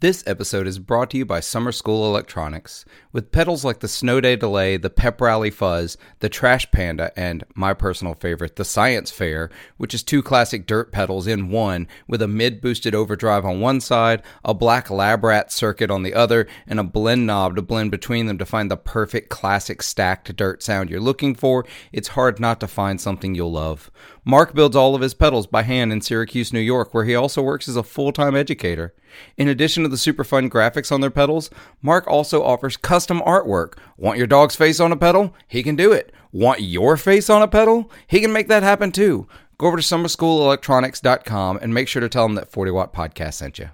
This episode is brought to you by Summer School Electronics. With pedals like the Snow Day Delay, the Pep Rally Fuzz, the Trash Panda, and my personal favorite, the Science Fair, which is two classic dirt pedals in one, with a mid boosted overdrive on one side, a black lab rat circuit on the other, and a blend knob to blend between them to find the perfect classic stacked dirt sound you're looking for, it's hard not to find something you'll love. Mark builds all of his pedals by hand in Syracuse, New York, where he also works as a full time educator. In addition to the super fun graphics on their pedals, Mark also offers custom artwork. Want your dog's face on a pedal? He can do it. Want your face on a pedal? He can make that happen too. Go over to summerschoolelectronics.com and make sure to tell him that 40 Watt Podcast sent you.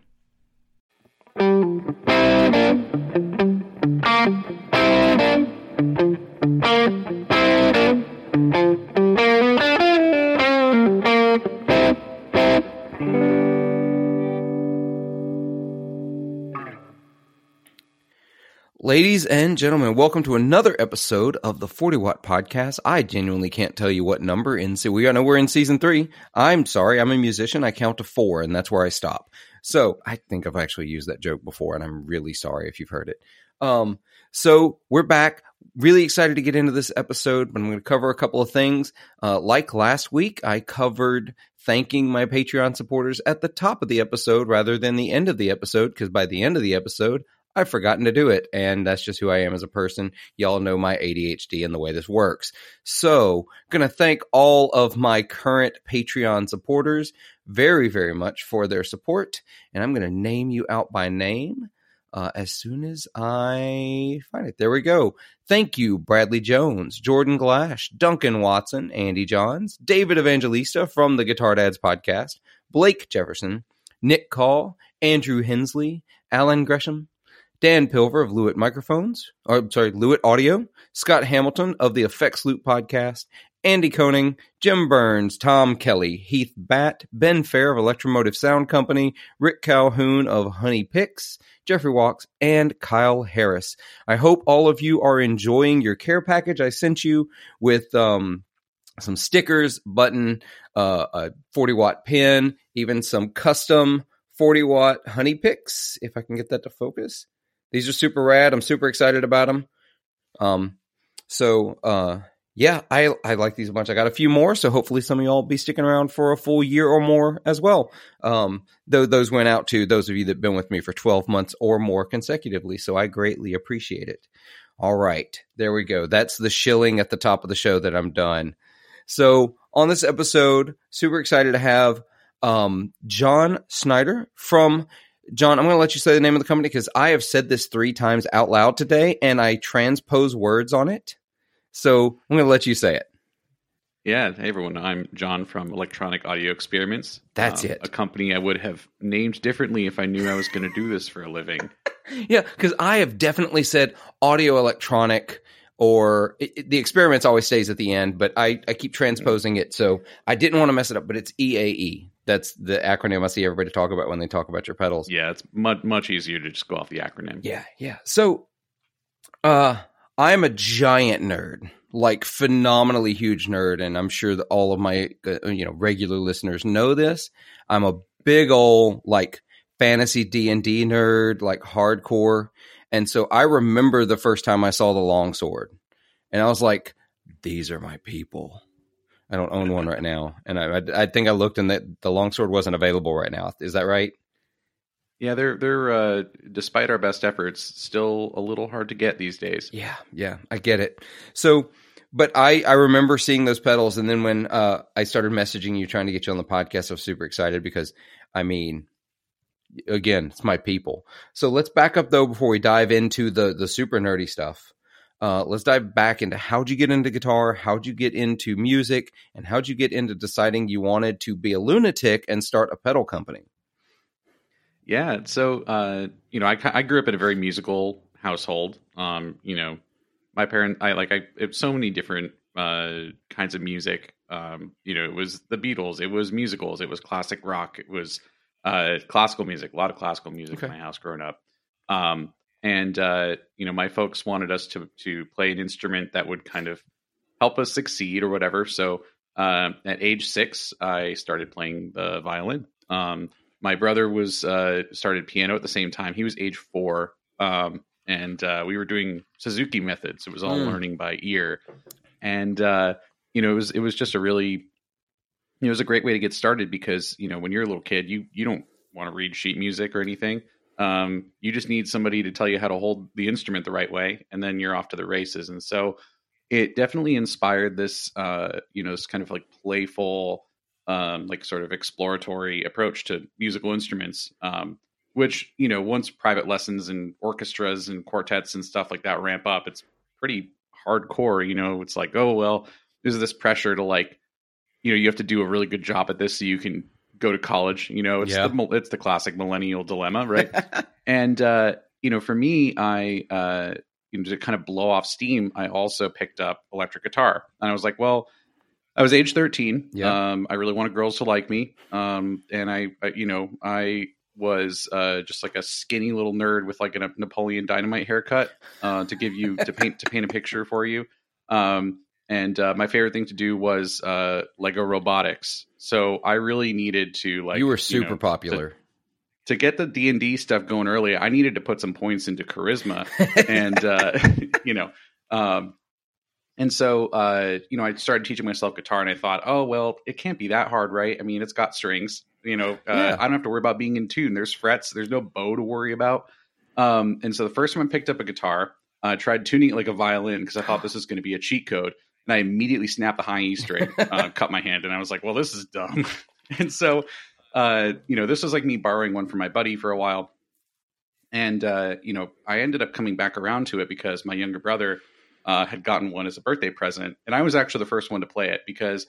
Ladies and gentlemen, welcome to another episode of the 40 Watt Podcast. I genuinely can't tell you what number in so we know we're in season three. I'm sorry, I'm a musician. I count to four, and that's where I stop. So I think I've actually used that joke before, and I'm really sorry if you've heard it. Um, so we're back. Really excited to get into this episode, but I'm going to cover a couple of things. Uh, like last week, I covered thanking my Patreon supporters at the top of the episode rather than the end of the episode, because by the end of the episode, I've forgotten to do it. And that's just who I am as a person. Y'all know my ADHD and the way this works. So, gonna thank all of my current Patreon supporters very, very much for their support. And I'm gonna name you out by name. Uh, as soon as I find it. There we go. Thank you, Bradley Jones, Jordan Glash, Duncan Watson, Andy Johns, David Evangelista from the Guitar Dads podcast, Blake Jefferson, Nick Call, Andrew Hensley, Alan Gresham, Dan Pilver of Lewitt Microphones, or sorry, Lewitt Audio, Scott Hamilton of the Effects Loop podcast, Andy Koning, Jim Burns, Tom Kelly, Heath Batt, Ben Fair of Electromotive Sound Company, Rick Calhoun of Honey Picks, Jeffrey Walks, and Kyle Harris. I hope all of you are enjoying your care package I sent you with um, some stickers, button, uh, a 40 watt pin, even some custom 40 watt honey picks, if I can get that to focus. These are super rad. I'm super excited about them. Um, so uh, yeah, I I like these a bunch. I got a few more, so hopefully some of y'all will be sticking around for a full year or more as well. Um, though those went out to those of you that've been with me for 12 months or more consecutively, so I greatly appreciate it. All right, there we go. That's the shilling at the top of the show that I'm done. So on this episode, super excited to have um, John Snyder from John, I'm going to let you say the name of the company because I have said this three times out loud today and I transpose words on it. So I'm going to let you say it. Yeah. Hey, everyone. I'm John from Electronic Audio Experiments. That's um, it. A company I would have named differently if I knew I was going to do this for a living. yeah. Because I have definitely said audio electronic or it, it, the experiments always stays at the end, but I, I keep transposing it. So I didn't want to mess it up, but it's EAE that's the acronym I see everybody talk about when they talk about your pedals. Yeah, it's much much easier to just go off the acronym. Yeah, yeah. So, uh, I'm a giant nerd, like phenomenally huge nerd, and I'm sure that all of my uh, you know regular listeners know this. I'm a big old like fantasy D and D nerd, like hardcore, and so I remember the first time I saw the longsword, and I was like, "These are my people." I don't own one right now, and I, I, I think I looked and that the longsword wasn't available right now. Is that right? Yeah, they're they're uh, despite our best efforts, still a little hard to get these days. Yeah, yeah, I get it. So, but I I remember seeing those pedals, and then when uh, I started messaging you trying to get you on the podcast, I was super excited because I mean, again, it's my people. So let's back up though before we dive into the the super nerdy stuff. Uh, let's dive back into how'd you get into guitar, how'd you get into music, and how'd you get into deciding you wanted to be a lunatic and start a pedal company. Yeah, so uh, you know, I, I grew up in a very musical household. Um, you know, my parents, I like, I so many different uh, kinds of music. Um, you know, it was the Beatles, it was musicals, it was classic rock, it was uh, classical music, a lot of classical music okay. in my house growing up. Um, and uh, you know my folks wanted us to to play an instrument that would kind of help us succeed or whatever so uh, at age six i started playing the violin um, my brother was uh, started piano at the same time. He was age four, um, and uh, we were doing Suzuki methods. It was all Mm. learning by ear, and uh, you know, it was it was just a really, you know, it was a great way to get started because you know, when you're a little kid, you you don't want to read sheet music or anything. Um, you just need somebody to tell you how to hold the instrument the right way, and then you're off to the races. And so, it definitely inspired this, uh, you know, this kind of like playful, um, like sort of exploratory approach to musical instruments. Um, which you know, once private lessons and orchestras and quartets and stuff like that ramp up, it's pretty hardcore. You know, it's like, oh well, there's this pressure to like, you know, you have to do a really good job at this so you can go to college. You know, it's Yeah. the it's the classic millennial dilemma, right? and uh, you know, for me, I uh, you know to kind of blow off steam, I also picked up electric guitar, and I was like, well. I was age 13. Yeah. Um, I really wanted girls to like me. Um, and I, I, you know, I was uh, just like a skinny little nerd with like a Napoleon Dynamite haircut uh, to give you to paint to paint a picture for you. Um, and uh, my favorite thing to do was uh, Lego robotics. So I really needed to like you were super know, popular. to get the D and D stuff going early. I needed to put some points into charisma, and uh, you know, um, and so uh, you know, I started teaching myself guitar, and I thought, oh well, it can't be that hard, right? I mean, it's got strings. You know, uh, Yeah. I don't have to worry about being in tune. There's frets. There's no bow to worry about. Um, and so the first time I picked up a guitar, I tried tuning it like a violin because I thought this was going to be a cheat code, and I immediately snapped the high E string, uh, cut my hand, and I was like, well, this is dumb. and so, uh, you know, this was like me borrowing one from my buddy for a while. And, uh, you know, I ended up coming back around to it because my younger brother uh, had gotten one as a birthday present. And I was actually the first one to play it because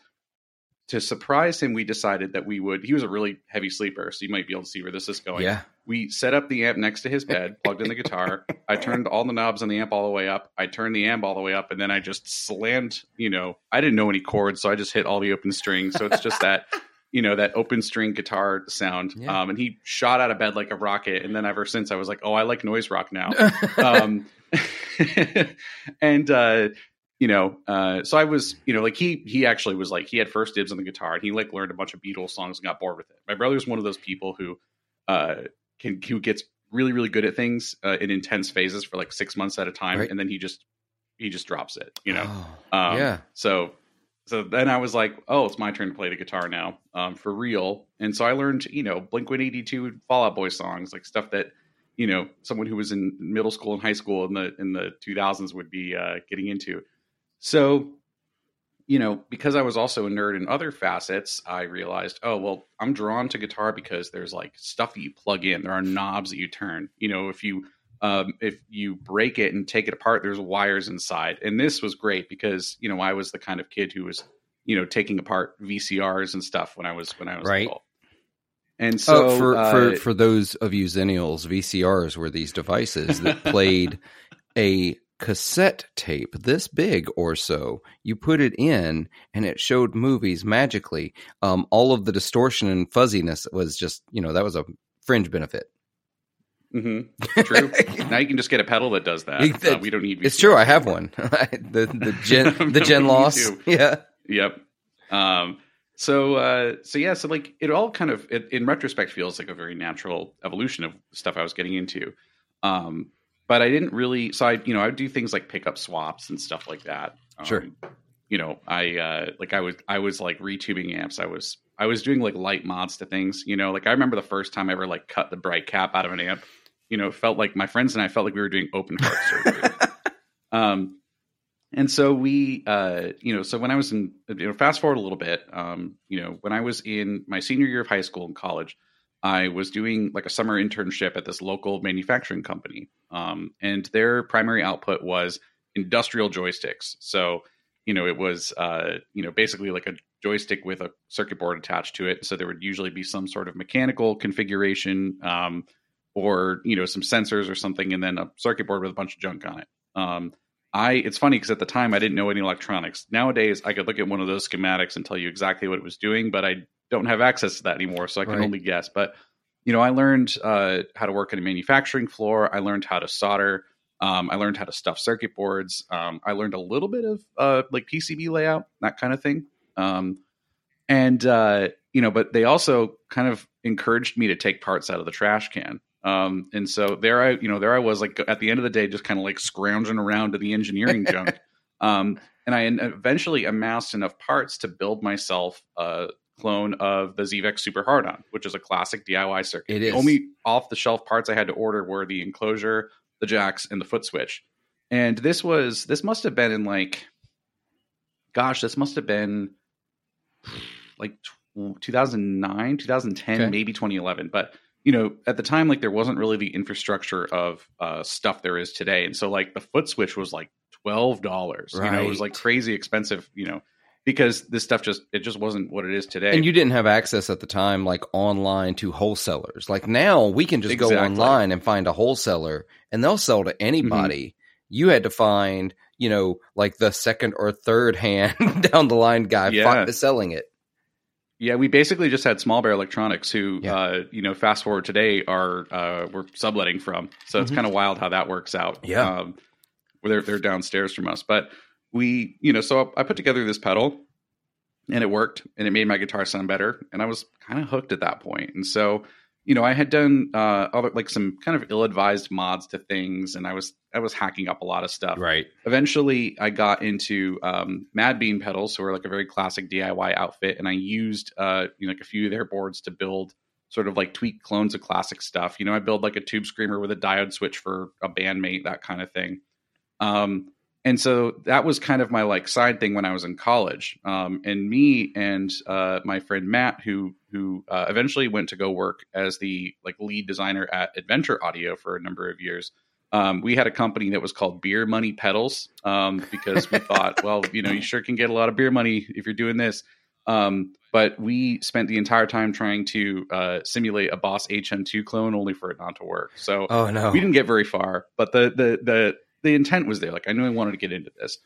to surprise him, we decided that we would. He was a really heavy sleeper, so you might be able to see where this is going. yeah. We set up the amp next to his bed, plugged in the guitar. I turned all the knobs on the amp all the way up. I turned the amp all the way up, and then I just slammed. You know, I didn't know any chords, so I just hit all the open strings. So it's just that, you know, that open string guitar sound. Yeah. Um, and he shot out of bed like a rocket. And then ever since, I was like, oh, I like noise rock now. um, and uh, you know, uh, so I was, you know, like he he actually was like he had first dibs on the guitar, and he like learned a bunch of Beatles songs and got bored with it. My brother's one of those people who uh, can who gets really really good at things uh, in intense phases for like six months at a time, Right. and then he just he just drops it, you know. Oh, Um, yeah. So so then I was like, oh, it's my turn to play the guitar now, um, for real. And so I learned, you know, Blink One Eighty Two, Fall Out Boy songs, like stuff that you know someone who was in middle school and high school in the in the two thousands would be uh, getting into. So. You know, because I was also a nerd in other facets, I realized, oh well, I'm drawn to guitar because there's like stuff that you plug in. There are knobs that you turn. You know, if you um, if you break it and take it apart, there's wires inside. And this was great because you know I was the kind of kid who was you know taking apart VCRs and stuff when I was when I was Right. And so oh, for, uh, for for those of you Zennials, VCRs were these devices that played a cassette tape this big or so. You put it in, and it showed movies magically. Um, all of the distortion and fuzziness was just, you know, that was a fringe benefit. Mm-hmm. true. now you can just get a pedal that does that. You- Uh, we don't need. It's true. I have one. the the gen the gen loss. Yeah. Yep. Um, so uh, so yeah, so like it all kind of it, in retrospect feels like a very natural evolution of stuff I was getting into. Um, but I didn't really so I you know I would do things like pick up swaps and stuff like that. Um, Sure. You know, I uh, like I was I was like retubing amps. I was I was doing like light mods to things. You know, like I remember the first time I ever like cut the bright cap out of an amp. You know, it felt like my friends and I felt like we were doing open heart surgery. Um, and so we, uh, you know, so when I was in, you know, fast forward a little bit, um, you know, when I was in my senior year of high school and college, I was doing like a summer internship at this local manufacturing company. Um, and their primary output was industrial joysticks. So, you know, it was, uh, you know, basically like a joystick with a circuit board attached to it. So there would usually be some sort of mechanical configuration, um, or, you know, some sensors or something, and then a circuit board with a bunch of junk on it. Um, I it's funny because at the time I didn't know any electronics. Nowadays I could look at one of those schematics and tell you exactly what it was doing, but I don't have access to that anymore, so I can Right. only guess. But you know, I learned uh, how to work in a manufacturing floor. I learned how to solder. Um, I learned how to stuff circuit boards. Um, I learned a little bit of uh, like PCB layout, that kind of thing. Um, and uh, you know, but they also kind of encouraged me to take parts out of the trash can. Um, and so there I, you know, there I was like at the end of the day, just kind of like scrounging around to the engineering junk. Um, and I eventually amassed enough parts to build myself a clone of the ZVEX Super Hard On, which is a classic DIY circuit. It is. The only off the shelf parts I had to order were the enclosure, the jacks, and the foot switch. And this was this must have been in like, gosh, this must have been like 2009, 2010, Okay. maybe 2011. But you know, at the time, like there wasn't really the infrastructure of uh, stuff there is today, and so like the foot switch was like twelve dollars. You know, it was like crazy expensive. You know, because this stuff just it just wasn't what it is today. And you didn't have access at the time, like online to wholesalers. Like now, we can just go Exactly. Mm-hmm. online and find a wholesaler, and they'll sell to anybody. You had to find, you know, like the second or third hand down the line guy Yeah. selling it. Yeah, we basically just had Small Bear Electronics, who, Yeah. uh, you know, fast forward today, are uh, we're subletting from. So it's Mhm. kind of wild how that works out. Yeah. um, where they're they're downstairs from us, but we, you know, so I put together this pedal, and it worked, and it made my guitar sound better, and I was kind of hooked at that point. And so, you know, I had done uh, other like some kind of ill-advised mods to things, and I was I was hacking up a lot of stuff Right. eventually I got into um, Mad Bean pedals, who are like a very classic DIY outfit, and I used uh, you know, like a few of their boards to build sort of like tweak clones of classic stuff. You know, I build like a tube screamer with a diode switch for a bandmate, that kind of thing. Um, and so that was kind of my like side thing when I was in college. Um, and me and uh, my friend Matt, who who uh, eventually went to go work as the like lead designer at Adventure Audio for a number of years um, we had a company that was called Beer Money Pedals um, because we thought, well, you know, you sure can get a lot of beer money if you're doing this. Um, but we spent the entire time trying to uh, simulate a Boss HM2 clone, only for it not to work. So Oh no. we didn't get very far, but the the the the intent was there. Like I knew I wanted to get into this.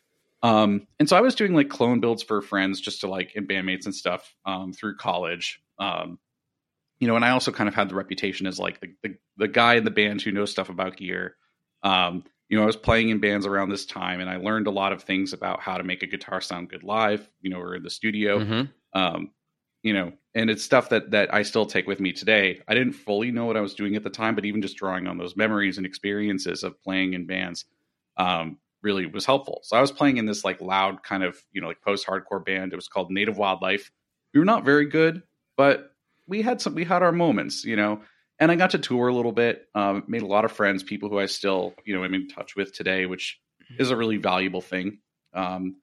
Um, and so I was doing like clone builds for friends just to like and bandmates and stuff um, through college. Um, you know, and I also kind of had the reputation as like the, the the guy in the band who knows stuff about gear. Um, you know, I was playing in bands around this time, and I learned a lot of things about how to make a guitar sound good live. You know, or in the studio Mhm. um, you know, and it's stuff that that I still take with me today. I didn't fully know what I was doing at the time, but even just drawing on those memories and experiences of playing in bands um, really was helpful. So I was playing in this like loud kind of you know like post hardcore band. It was called Native Wildlife. We were not very good, but we had some we had our moments, you know. And I got to tour a little bit, um, made a lot of friends, people who I still you know am in touch with today, which is a really valuable thing. Um,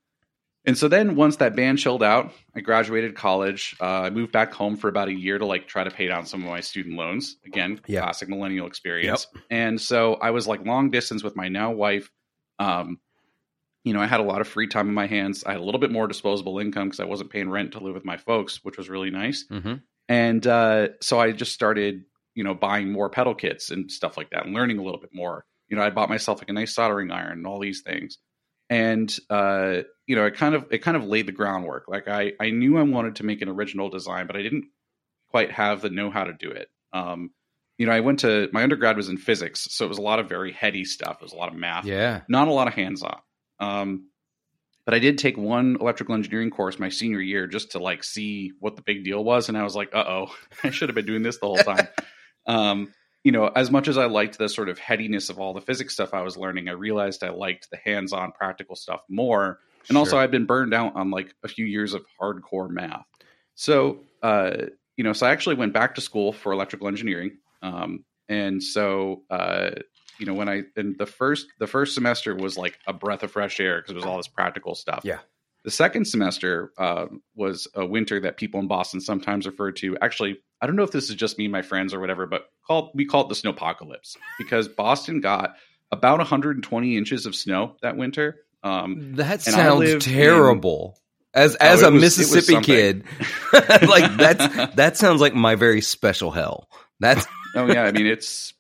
and so then once that band chilled out, I graduated college. Uh, I moved back home for about a year to like try to pay down some of my student loans. Again, classic millennial experience. And so I was like long distance with my now wife. Um, you know, I had a lot of free time in my hands. I had a little bit more disposable income because I wasn't paying rent to live with my folks, which was really nice. Mhm. And uh, so I just started, you know, buying more pedal kits and stuff like that and learning a little bit more. You know, I bought myself like a nice soldering iron and all these things. And uh, you know, it kind of it kind of laid the groundwork. Like I I knew I wanted to make an original design, but I didn't quite have the know how to do it. Um, you know, I went to my undergrad was in physics, so it was a lot of very heady stuff. It was a lot of math Yeah. not a lot of hands on. Um, but I did take one electrical engineering course my senior year just to like see what the big deal was, and I was like, "Uh oh, I should have been doing this the whole time." um, you know, as much as I liked the sort of headiness of all the physics stuff I was learning, I realized I liked the hands-on practical stuff more. And also, I'd been burned out on like a few years of hardcore math. So, uh, you know, so I actually went back to school for electrical engineering. Um, and so, uh, you know, when I and the first the first semester was like a breath of fresh air because it was all this practical stuff. Yeah. The second semester uh, was a winter that people in Boston sometimes refer to. Actually, I don't know if this is just me and my friends or whatever, but call we call it the snowpocalypse because Boston got about 120 inches of snow that winter. Um, That sounds terrible. As Oh, as a was- Mississippi kid, like that's that sounds like my very special hell. That's oh yeah, I mean it's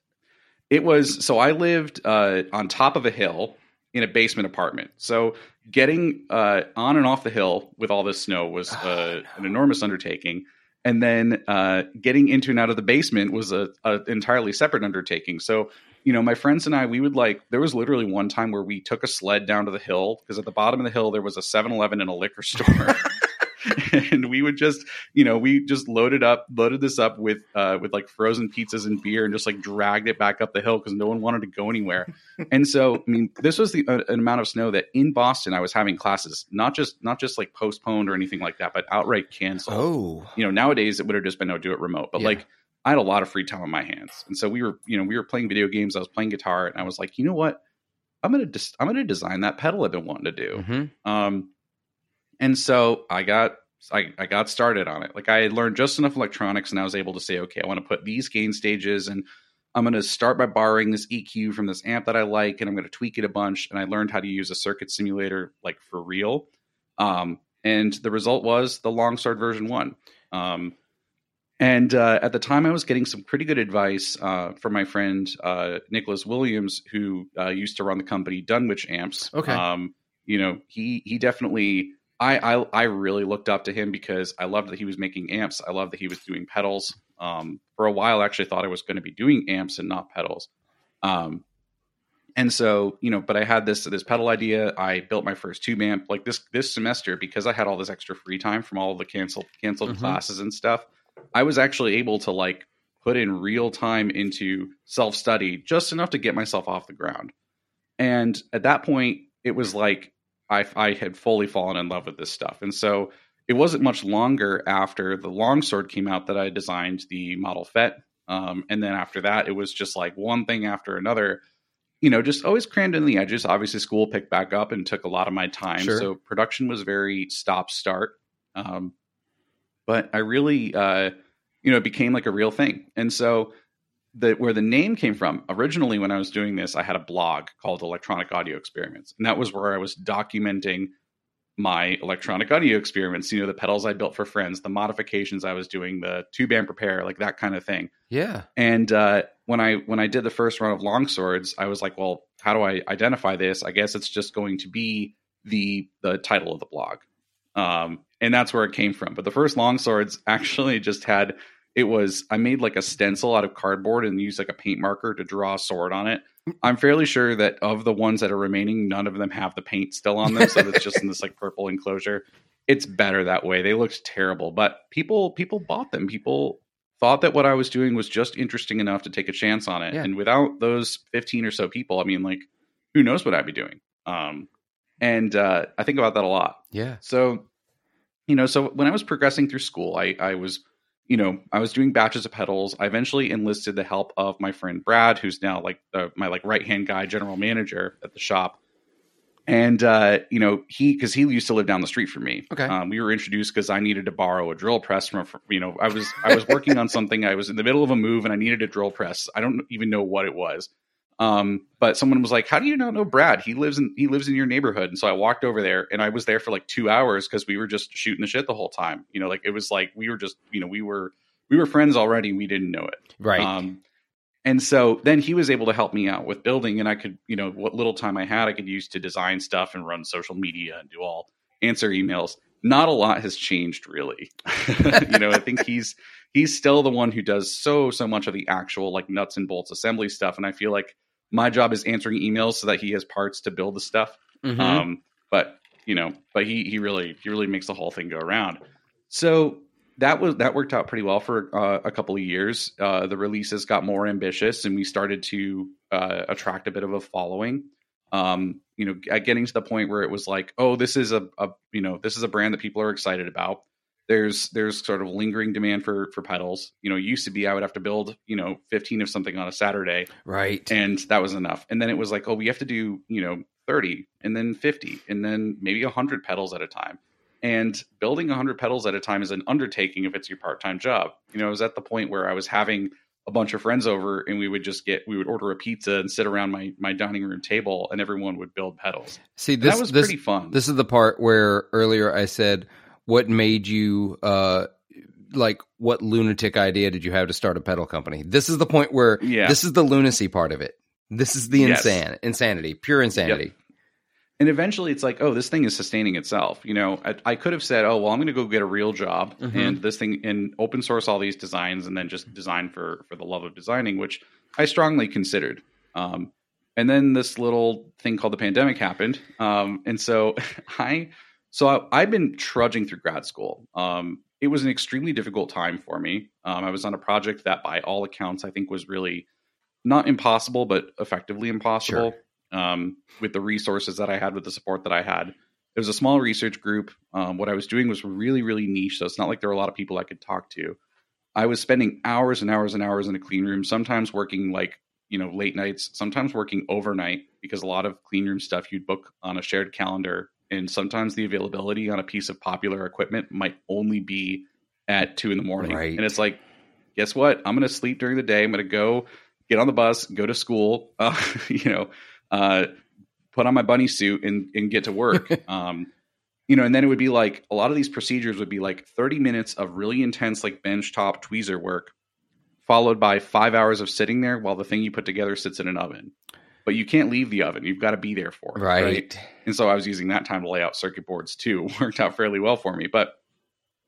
it was so I lived uh, on top of a hill in a basement apartment. So getting uh, on and off the hill with all this snow was Oh, uh, an enormous undertaking, and then uh, getting into and out of the basement was a, a entirely separate undertaking. So you know, my friends and I, we would like there was literally one time where we took a sled down to the hill because at the bottom of the hill there was a 7-Eleven and a liquor store. and we would just, you know, we just loaded up, loaded this up with, uh, with like frozen pizzas and beer, and just like dragged it back up the hill because no one wanted to go anywhere. and so, I mean, this was the uh, an amount of snow that in Boston I was having classes, not just not just like postponed or anything like that, but outright canceled. Oh, You know, nowadays it would have just been no, do it remote, but Yeah. like. I had a lot of free time on my hands, and so we were, you know, we were playing video games. I was playing guitar, and I was like, you know what, I'm gonna, I'm gonna design that pedal I've been wanting to do. hmm Um, and so I got I, I got started on it. Like I had learned just enough electronics, and I was able to say, okay, I want to put these gain stages, and I'm going to start by borrowing this EQ from this amp that I like, and I'm going to tweak it a bunch. And I learned how to use a circuit simulator like for real. Um, and the result was the Longsword version one. Um, and uh, at the time, I was getting some pretty good advice uh, from my friend uh, Nicholas Williams, who uh, used to run the company Dunwich Amps. Okay. Um, you know, he he definitely. I, I I really looked up to him because I loved that he was making amps. I loved that he was doing pedals. Um, for a while, I actually thought I was going to be doing amps and not pedals. Um, and so you know, but I had this this pedal idea. I built my first tube amp like this this semester because I had all this extra free time from all of the canceled canceled Mhm. classes and stuff. I was actually able to like put in real time into self study just enough to get myself off the ground. And at that point, it was like I, I had fully fallen in love with this stuff. And so it wasn't much longer after the longsword came out that I designed the Model FET. Um, and then after that, it was just like one thing after another. You know, just always crammed in the edges. Obviously, school picked back up and took a lot of my time. Sure. So production was very stop start. Um, but I really, uh, you know, it became like a real thing. And so the where the name came from originally when I was doing this, I had a blog called Electronic Audio Experiments, and that was where I was documenting my electronic audio experiments. You know, the pedals I built for friends, the modifications I was doing, the tube band repair like that kind of thing. yeah. And uh, when I when I did the first run of longswords, I was like, well, how do I identify this? I guess it's just going to be the the title of the blog, um, and that's where it came from. But the first longswords actually just had it was I made like a stencil out of cardboard and used like a paint marker to draw a sword on it. I'm fairly sure that of the ones that are remaining, none of them have the paint still on them, so it's just in this like purple enclosure. It's better that way. They looked terrible, but people people bought them. People thought that what I was doing was just interesting enough to take a chance on it. Yeah. And without those 15 or so people, I mean, like, who knows what I'd be doing? Um, and uh, I think about that a lot. Yeah. So, you know, so when I was progressing through school, I, I was, you know, I was doing batches of pedals. I eventually enlisted the help of my friend Brad, who's now like the, my like right hand guy, general manager at the shop. And uh, you know, he because he used to live down the street from me. Okay. um, we were introduced because I needed to borrow a drill press from. a- You know, I was I was working on something. I was in the middle of a move, and I needed a drill press. I don't even know what it was. Um, but someone was like, "How do you not know Brad? He lives in he lives in your neighborhood." And so I walked over there, and I was there for like two hours because we were just shooting the shit the whole time. You know, like it was like we were just you know we were we were friends already. We didn't know it. Right. Um, and so then he was able to help me out with building, and I could, you know, what little time I had, I could use to design stuff and run social media and do all answer emails. Not a lot has changed really. you know, I think he's he's still the one who does so so much of the actual like nuts and bolts assembly stuff, and I feel like my job is answering emails so that he has parts to build the stuff. Mhm. Um, but you know, but he he really he really makes the whole thing go around. So that was that worked out pretty well for uh, a couple of years. Uh, the releases got more ambitious, and we started to uh, attract a bit of a following. Um, you know, getting to the point where it was like, oh, this is a, a you know this is a brand that people are excited about. There's there's sort of lingering demand for for pedals. You know, it used to be I would have to build you know 15 of something on a Saturday, right. and that was enough. And then it was like, oh, we have to do you know 30, and then 50, and then maybe 100 pedals at a time. And building 100 pedals at a time is an undertaking if it's your part time job. You know, I was at the point where I was having a bunch of friends over, and we would just get we would order a pizza and sit around my my dining room table, and everyone would build pedals. See, And this that was this pretty fun. this is the part where earlier I said, "What made you uh like what lunatic idea did you have to start a pedal company?" This is the point where Yeah. this is the lunacy part of it. This is the Yes. insan insanity, pure insanity. and eventually it's like oh this thing is sustaining itself you know i, I could have said oh well i'm going to go get a real job Mhm. and this thing and open source all these designs and then just design for for the love of designing which i strongly considered um, and then this little thing called the pandemic happened um, and so i So I, I've been trudging through grad school. Um, it was an extremely difficult time for me. Um, I was on a project that, by all accounts, I think was really not impossible, but effectively impossible um, with the resources that I had, with the support that I had. It was a small research group. Um, what I was doing was really, really niche. So it's not like there were a lot of people I could talk to. I was spending hours and hours and hours in a clean room, sometimes working like, you know, late nights, sometimes working overnight because a lot of clean room stuff you'd book on a shared calendar. And sometimes the availability on a piece of popular equipment might only be at two in the morning. Right. And it's like, guess what? I'm going to sleep during the day. I'm going to go get on the bus, go to school, uh, you know, uh, put on my bunny suit and, and get to work. um, you know, and then it would be like a lot of these procedures would be like 30 minutes of really intense, like bench top tweezer work, followed by five hours of sitting there while the thing you put together sits in an oven. But you can't leave the oven. You've got to be there for it. Right. And so I was using that time to lay out circuit boards too. Worked out fairly well for me. But,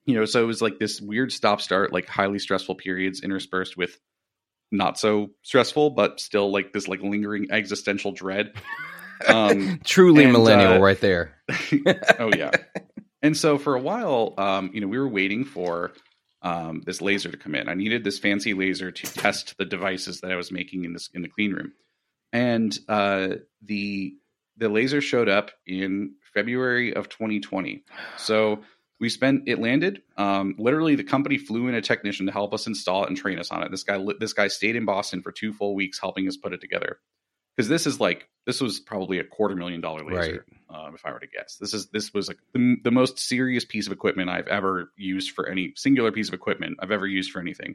you know, so it was like this weird stop start, like highly stressful periods interspersed with not so stressful, but still like this like lingering existential dread. Um, Truly and, millennial uh, right there. oh yeah. And so for a while, um, you know, we were waiting for um, this laser to come in. I needed this fancy laser to test the devices that I was making in this in the clean room, and uh, the the laser showed up in February of 2020. So we spent it landed. Um, literally, the company flew in a technician to help us install it and train us on it. This guy this guy stayed in Boston for two full weeks helping us put it together. Because this is like this was probably a quarter million dollar laser, um, if I were to guess. This is this was like the, the most serious piece of equipment I've ever used for any singular piece of equipment I've ever used for anything.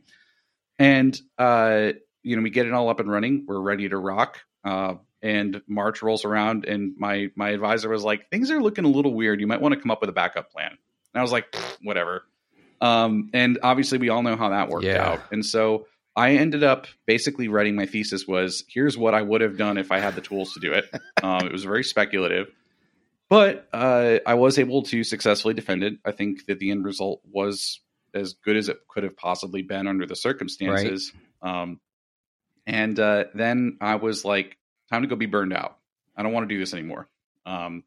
And uh, you know, we get it all up and running. We're ready to rock. Uh, and March rolls around, and my my advisor was like, "Things are looking a little weird. You might want to come up with a backup plan." And I was like, "Whatever." Um, and obviously, we all know how that worked Yeah. out. And so I ended up basically writing my thesis was here's what I would have done if I had the tools to do it. um, it was very speculative, but uh, I was able to successfully defend it. I think that the end result was as good as it could have possibly been under the circumstances. Um, and uh, then I was like, time to go be burned out. I don't want to do this anymore. Um,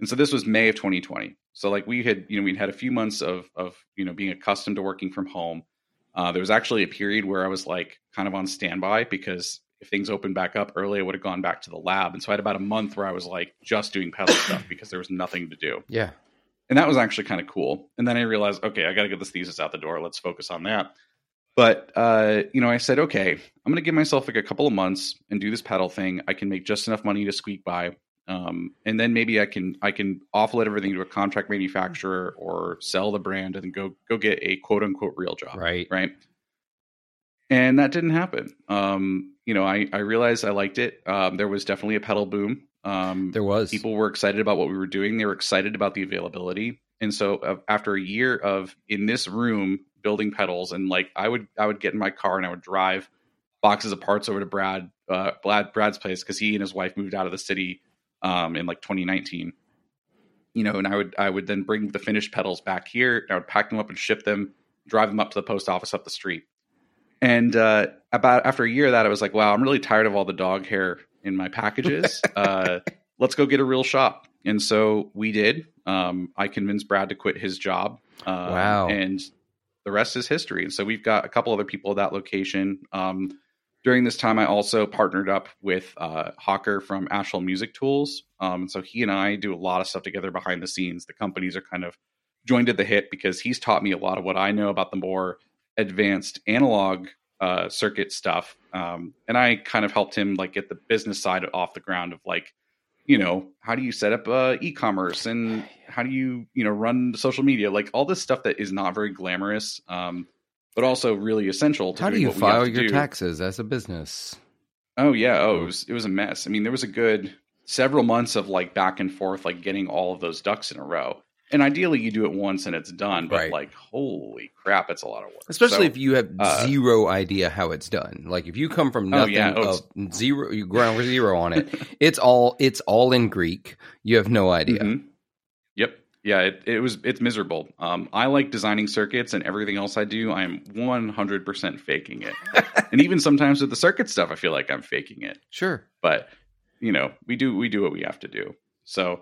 and so this was May of 2020. So like we had, you know, we'd had a few months of of you know being accustomed to working from home. Uh, there was actually a period where I was like kind of on standby because if things opened back up early, I would have gone back to the lab. And so I had about a month where I was like just doing pedal stuff because there was nothing to do. Yeah. And that was actually kind of cool. And then I realized, okay, I got to get this thesis out the door. Let's focus on that. But uh, you know, I said, okay, I'm going to give myself like a couple of months and do this pedal thing. I can make just enough money to squeak by, um, and then maybe I can I can offload everything to a contract manufacturer or sell the brand and then go go get a quote unquote real job, Right. right? And that didn't happen. Um, you know, I I realized I liked it. Um, there was definitely a pedal boom. Um, There was. people were excited about what we were doing. They were excited about the availability. And so uh, after a year of in this room building pedals and like I would I would get in my car and I would drive boxes of parts over to Brad uh Brad Brad's place cuz he and his wife moved out of the city um in like 2019. You know, and I would I would then bring the finished pedals back here. And I would pack them up and ship them, drive them up to the post office up the street. And uh about after a year of that I was like, wow, I'm really tired of all the dog hair in my packages. uh let's go get a real shop. And so we did. Um, I convinced Brad to quit his job. Um, Wow. And the rest is history. And so we've got a couple other people at that location. Um, during this time, I also partnered up with uh, Hawker from Asheville Music Tools. Um, and so he and I do a lot of stuff together behind the scenes. The companies are kind of joined at the hip because he's taught me a lot of what I know about the more advanced analog uh, circuit stuff. Um, and I kind of helped him like get the business side off the ground of like, you know, how do you set up uh, e-commerce and how do you, you know, run social media? Like all this stuff that is not very glamorous, um, but also really essential. To How do you file your do. taxes as a business? Oh yeah. Oh, it was it was a mess. I mean, there was a good several months of like back and forth, like getting all of those ducks in a row. And ideally, you do it once and it's done. But Right. like, holy crap, it's a lot of work. Especially So, if you have uh, zero idea how it's done. Like if you come from Oh, nothing yeah. Oh, of zero, you ground zero on it. It's all it's all in Greek. You have no idea. Mhm. Yep. Yeah, it, it was it's miserable. Um, I like designing circuits and everything else I do. I am one hundred percent faking it, and even sometimes with the circuit stuff, I feel like I'm faking it. Sure. But you know, we do we do what we have to do. So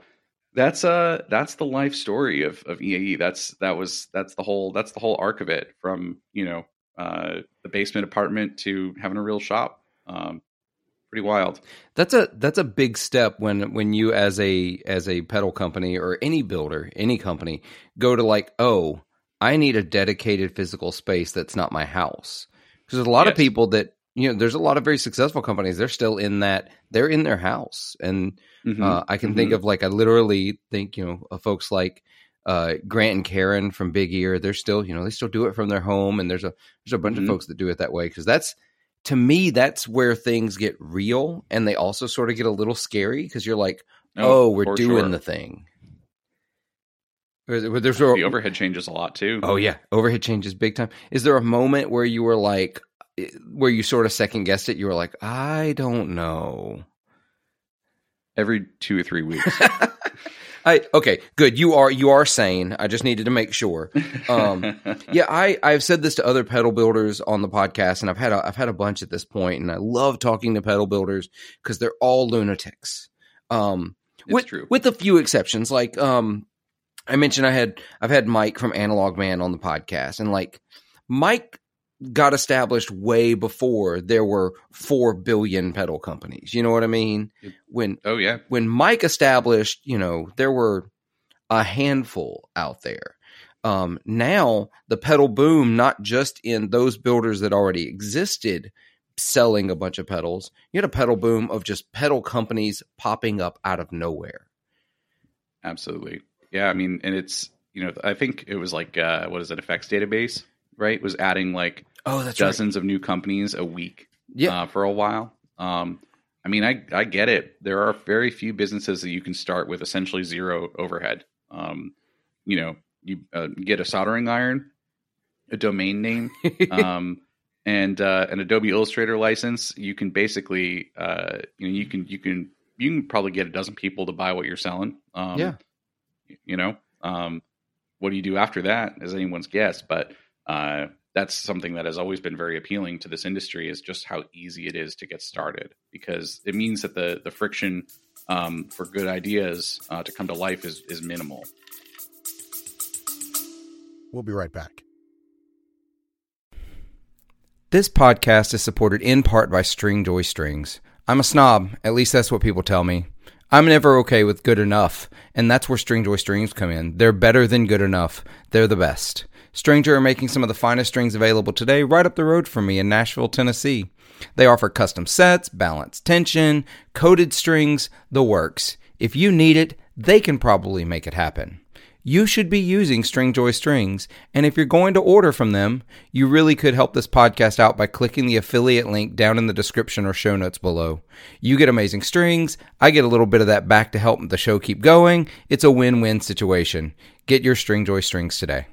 that's uh that's the life story of of EAE. That's that was that's the whole that's the whole arc of it from you know uh the basement apartment to having a real shop. Um, pretty wild. That's a that's a big step when when you as a as a pedal company or any builder, any company go to like, oh, I need a dedicated physical space that's not my house. Because there's a lot yes. of people that you know, there's a lot of very successful companies. They're still in that. They're in their house, and mm-hmm. uh, I can mm-hmm. think of like I literally think you know of folks like uh, Grant and Karen from Big Ear. They're still you know they still do it from their home, and there's a there's a bunch mm-hmm. of folks that do it that way because that's to me that's where things get real, and they also sort of get a little scary because you're like, oh, oh we're doing sure. the thing. There's, there's the overhead changes a lot too. Oh yeah, overhead changes big time. Is there a moment where you were like, where you sort of second guessed it? You were like, I don't know. Every two or three weeks. I okay, good. You are you are sane. I just needed to make sure. Um, yeah, I I've said this to other pedal builders on the podcast, and I've had a, I've had a bunch at this point, and I love talking to pedal builders because they're all lunatics. Um, it's with, true. with a few exceptions, like um, I mentioned, I had I've had Mike from Analog Man on the podcast, and like Mike got established way before there were 4 billion pedal companies. You know what I mean? When Oh yeah. When Mike established, you know, there were a handful out there. Um, now the pedal boom, not just in those builders that already existed selling a bunch of pedals, you had a pedal boom of just pedal companies popping up out of nowhere. Absolutely. Yeah, I mean, and it's you know, I think it was like uh, what is it, effects database? Right? Was adding like oh, that's dozens right. of new companies a week. Yeah, uh, for a while. Um, I mean, I I get it. There are very few businesses that you can start with essentially zero overhead. Um, you know, you uh, get a soldering iron, a domain name, um, and uh, an Adobe Illustrator license. You can basically, uh, you know, you can you can you can probably get a dozen people to buy what you're selling. Um, yeah, you know, um, what do you do after that? Is anyone's guess, but uh, that's something that has always been very appealing to this industry is just how easy it is to get started because it means that the the friction um, for good ideas uh, to come to life is is minimal. We'll be right back. This podcast is supported in part by Stringjoy Strings. I'm a snob, at least that's what people tell me. I'm never okay with good enough, and that's where Stringjoy Strings come in. They're better than good enough. They're the best. Stringjoy are making some of the finest strings available today right up the road from me in Nashville, Tennessee. They offer custom sets, balanced tension, coated strings, the works. If you need it, they can probably make it happen. You should be using Stringjoy strings, and if you're going to order from them, you really could help this podcast out by clicking the affiliate link down in the description or show notes below. You get amazing strings, I get a little bit of that back to help the show keep going. It's a win-win situation. Get your Stringjoy strings today.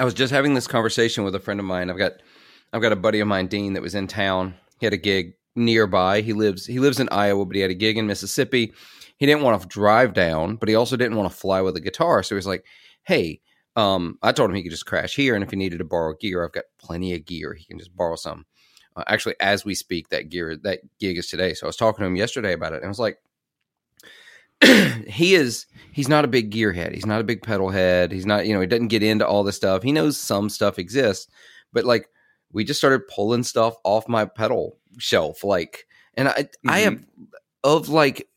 I was just having this conversation with a friend of mine. I've got I've got a buddy of mine, Dean, that was in town. He had a gig nearby. He lives he lives in Iowa, but he had a gig in Mississippi. He didn't want to drive down, but he also didn't want to fly with a guitar. So he was like, "Hey, um, I told him he could just crash here, and if he needed to borrow gear, I've got plenty of gear. He can just borrow some." Uh, actually, as we speak, that gear that gig is today. So I was talking to him yesterday about it, and I was like, he is he's not a big gearhead. He's not a big pedal head. He's not, you know, he doesn't get into all this stuff. He knows some stuff exists, but like we just started pulling stuff off my pedal shelf. Like, and I, mm-hmm. I have of like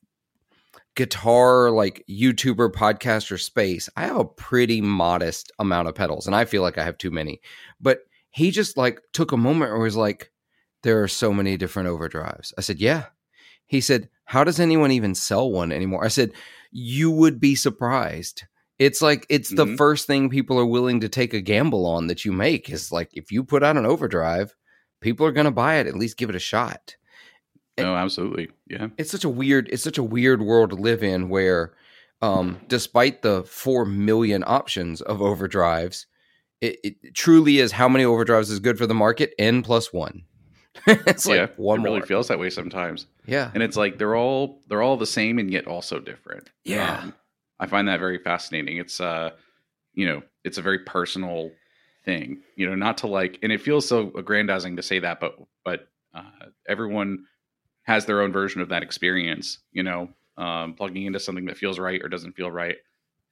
guitar, like YouTuber, podcaster space, I have a pretty modest amount of pedals, and I feel like I have too many. But he just like took a moment where he was like, there are so many different overdrives. I said, yeah. He said, how does anyone even sell one anymore? I said, you would be surprised. It's like it's mm-hmm. the first thing people are willing to take a gamble on that you make is like if you put out an overdrive, people are going to buy it, at least give it a shot. No, absolutely. Yeah. It's such a weird it's such a weird world to live in where um despite the 4 million options of overdrives, it, it truly is how many overdrives is good for the market n plus 1. it's like yeah, one it really more. feels that way sometimes. Yeah, and it's like they're all they're all the same and yet also different. Yeah, um, I find that very fascinating. It's uh, you know, it's a very personal thing. You know, not to like, and it feels so aggrandizing to say that, but but uh, everyone has their own version of that experience. You know, um, plugging into something that feels right or doesn't feel right,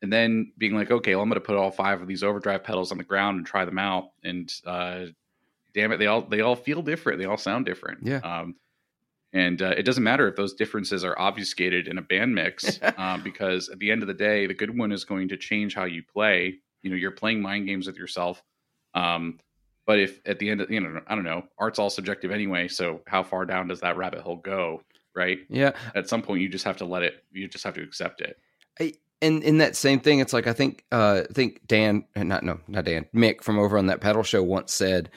and then being like, okay, well, I'm going to put all five of these overdrive pedals on the ground and try them out, and uh, damn it, they all they all feel different. They all sound different. Yeah. Um, and uh, it doesn't matter if those differences are obfuscated in a band mix, um, because at the end of the day, the good one is going to change how you play. You know, you're playing mind games with yourself. Um, but if at the end of you know, I don't know, art's all subjective anyway. So how far down does that rabbit hole go? Right. Yeah. At some point, you just have to let it. You just have to accept it. and in that same thing, it's like I think uh I think Dan not no not Dan Mick from over on that pedal show once said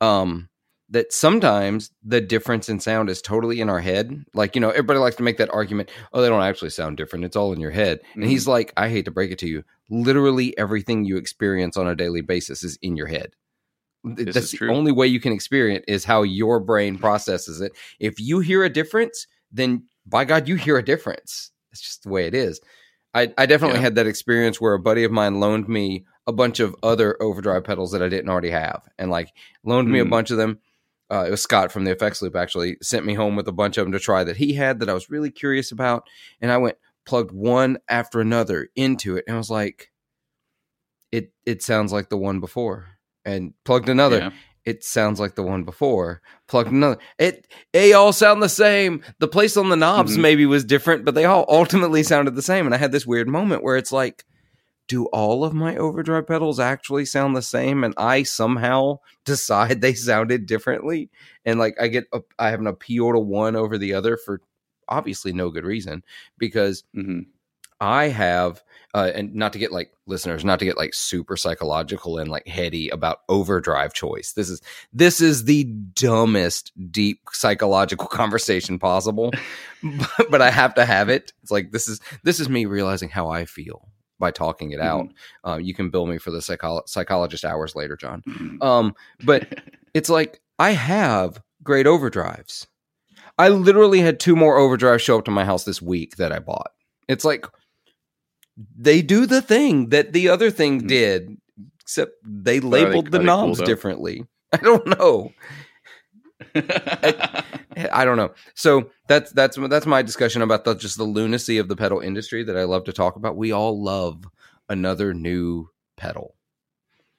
um that sometimes the difference in sound is totally in our head. Like, you know, everybody likes to make that argument, oh, they don't actually sound different. It's all in your head. And Mhm. he's like, I hate to break it to you. Literally everything you experience on a daily basis is in your head. This That's is the only way you can experience it is how your brain processes it. If you hear a difference, then by God, you hear a difference. It's just the way it is. I, I definitely Yeah. had that experience where a buddy of mine loaned me a bunch of other overdrive pedals that I didn't already have, and like loaned me a Mm. bunch of them. Uh, it was Scott from the Effects Loop actually sent me home with a bunch of them to try that he had that I was really curious about, and I went plugged one after another into it, and I was like, it it sounds like the one before, and plugged another, Yeah. it sounds like the one before. Plugged another. It they all sound the same. The place on the knobs Mhm. maybe was different, but they all ultimately sounded the same. And I had this weird moment where it's like, do all of my overdrive pedals actually sound the same? And I somehow decide they sounded differently. And like I get a, I have an appeal to one over the other for obviously no good reason because hmm I have, uh, and not to get like listeners, not to get like super psychological and like heady about overdrive choice. This is this is the dumbest deep psychological conversation possible, but, but I have to have it. It's like this is this is me realizing how I feel by talking it out. Uh, you can bill me for the psycholo- psychologist hours later, John. Um, but it's like I have great overdrives. I literally had two more overdrives show up to my house this week that I bought. It's like they do the thing that the other thing Mhm. did, except they are they- labeled the they cool, knobs differently. I don't know. I don't know. So that's that's that's my discussion about the just the lunacy of the pedal industry that I love to talk about. We all love another new pedal.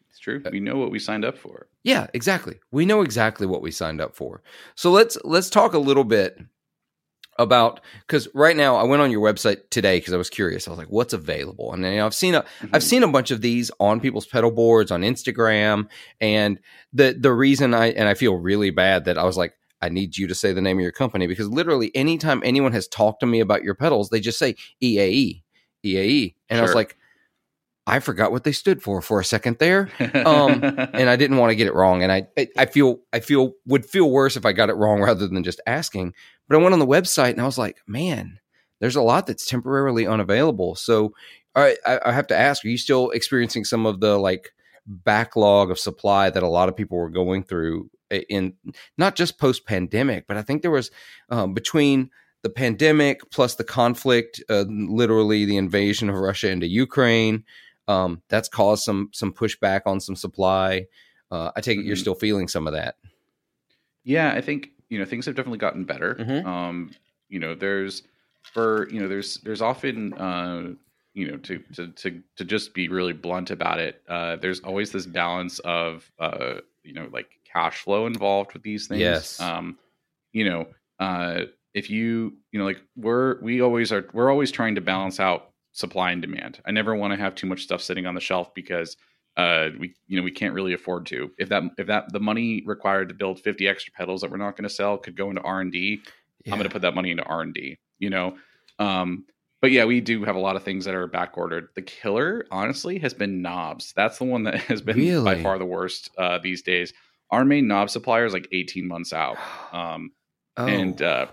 it's true. Uh, we know what we signed up for. Yeah, exactly. We know exactly what we signed up for. So let's let's talk a little bit about because right now I went on your website today because I was curious. I was like, "What's available?" And you know, I've seen a I've Mhm. seen a bunch of these on people's pedal boards on Instagram, and the the reason I and I feel really bad that I was like, I need you to say the name of your company because literally anytime anyone has talked to me about your pedals, they just say EAE, EAE, and I was like, I forgot what they stood for for a second there um, and I didn't want to get it wrong. And I, I, I feel, I feel would feel worse if I got it wrong rather than just asking. But I went on the website and I was like, man, there's a lot that's temporarily unavailable. So I, I have to ask, are you still experiencing some of the like backlog of supply that a lot of people were going through in not just post pandemic, but I think there was um, between the pandemic plus the conflict, uh, literally the invasion of Russia into Ukraine. Um, that's caused some some pushback on some supply. Uh, I take it you're Mhm. still feeling some of that. Yeah, I think you know things have definitely gotten better. Mhm. Um, you know, there's for you know there's there's often uh, you know to to to to just be really blunt about it. Uh, there's always this balance of uh, you know like cash flow involved with these things. Yes. Um, you know, uh, if you you know like we're we always are we're always trying to balance out supply and demand. I never want to have too much stuff sitting on the shelf because uh, we you know we can't really afford to. If that if that the money required to build 50 extra pedals that we're not going to sell could go into R and D, I'm going to put that money into R and D. You know, um, but yeah, we do have a lot of things that are back ordered. The killer, honestly, has been knobs. That's the one that has been by far the worst uh, these days. Our main knob supplier is like 18 months out, um, oh, and uh,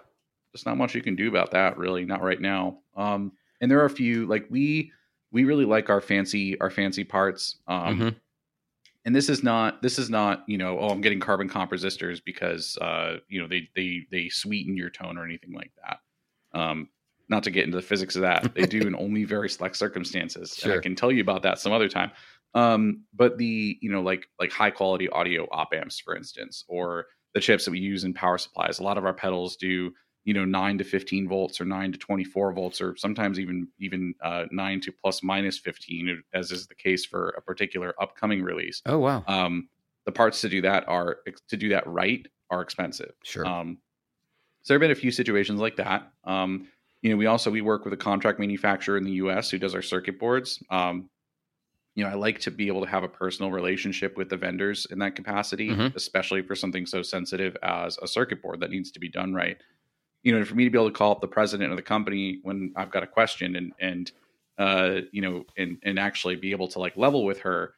there's not much you can do about that, really. Not right now. Um, and there are a few like we we really like our fancy our fancy parts. Um, Mhm. and this is not this is not you know oh i'm getting carbon comp resistors because uh you know they they they sweeten your tone or anything like that um not to get into the physics of that they do in only very select circumstances and i can tell you about that some other time um but the you know like like high quality audio op amps for instance or the chips that we use in power supplies a lot of our pedals do you know, nine to 15 volts or nine to 24 volts, or sometimes even, even uh, nine to plus minus 15, as is the case for a particular upcoming release. Oh wow. Um, the parts to do that are to do that right are expensive. Sure. Um, so there have been a few situations like that. Um, you know, we also we work with a contract manufacturer in the U.S. who does our circuit boards. Um, you know, I like to be able to have a personal relationship with the vendors in that capacity, Mhm. especially for something so sensitive as a circuit board that needs to be done right. You know, for me to be able to call up the president of the company when I've got a question and and uh, you know, and and actually be able to like level with her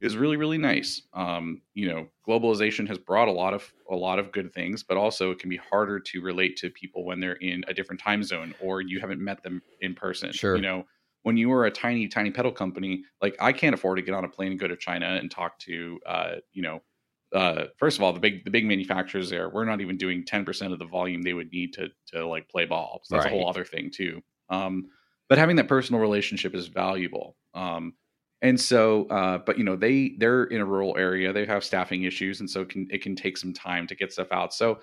is really really nice. Um, you know, globalization has brought a lot of a lot of good things, but also it can be harder to relate to people when they're in a different time zone or you haven't met them in person. Sure. You know, when you are a tiny tiny pedal company, like I can't afford to get on a plane and go to China and talk to uh, you know, uh, first of all, the big the big manufacturers there, we're not even doing ten percent of the volume they would need to to like play ball. So that's a whole other thing too. Um, but having that personal relationship is valuable. Um, and so, uh, but you know, they they're in a rural area. They have staffing issues, and so it can it can take some time to get stuff out. So,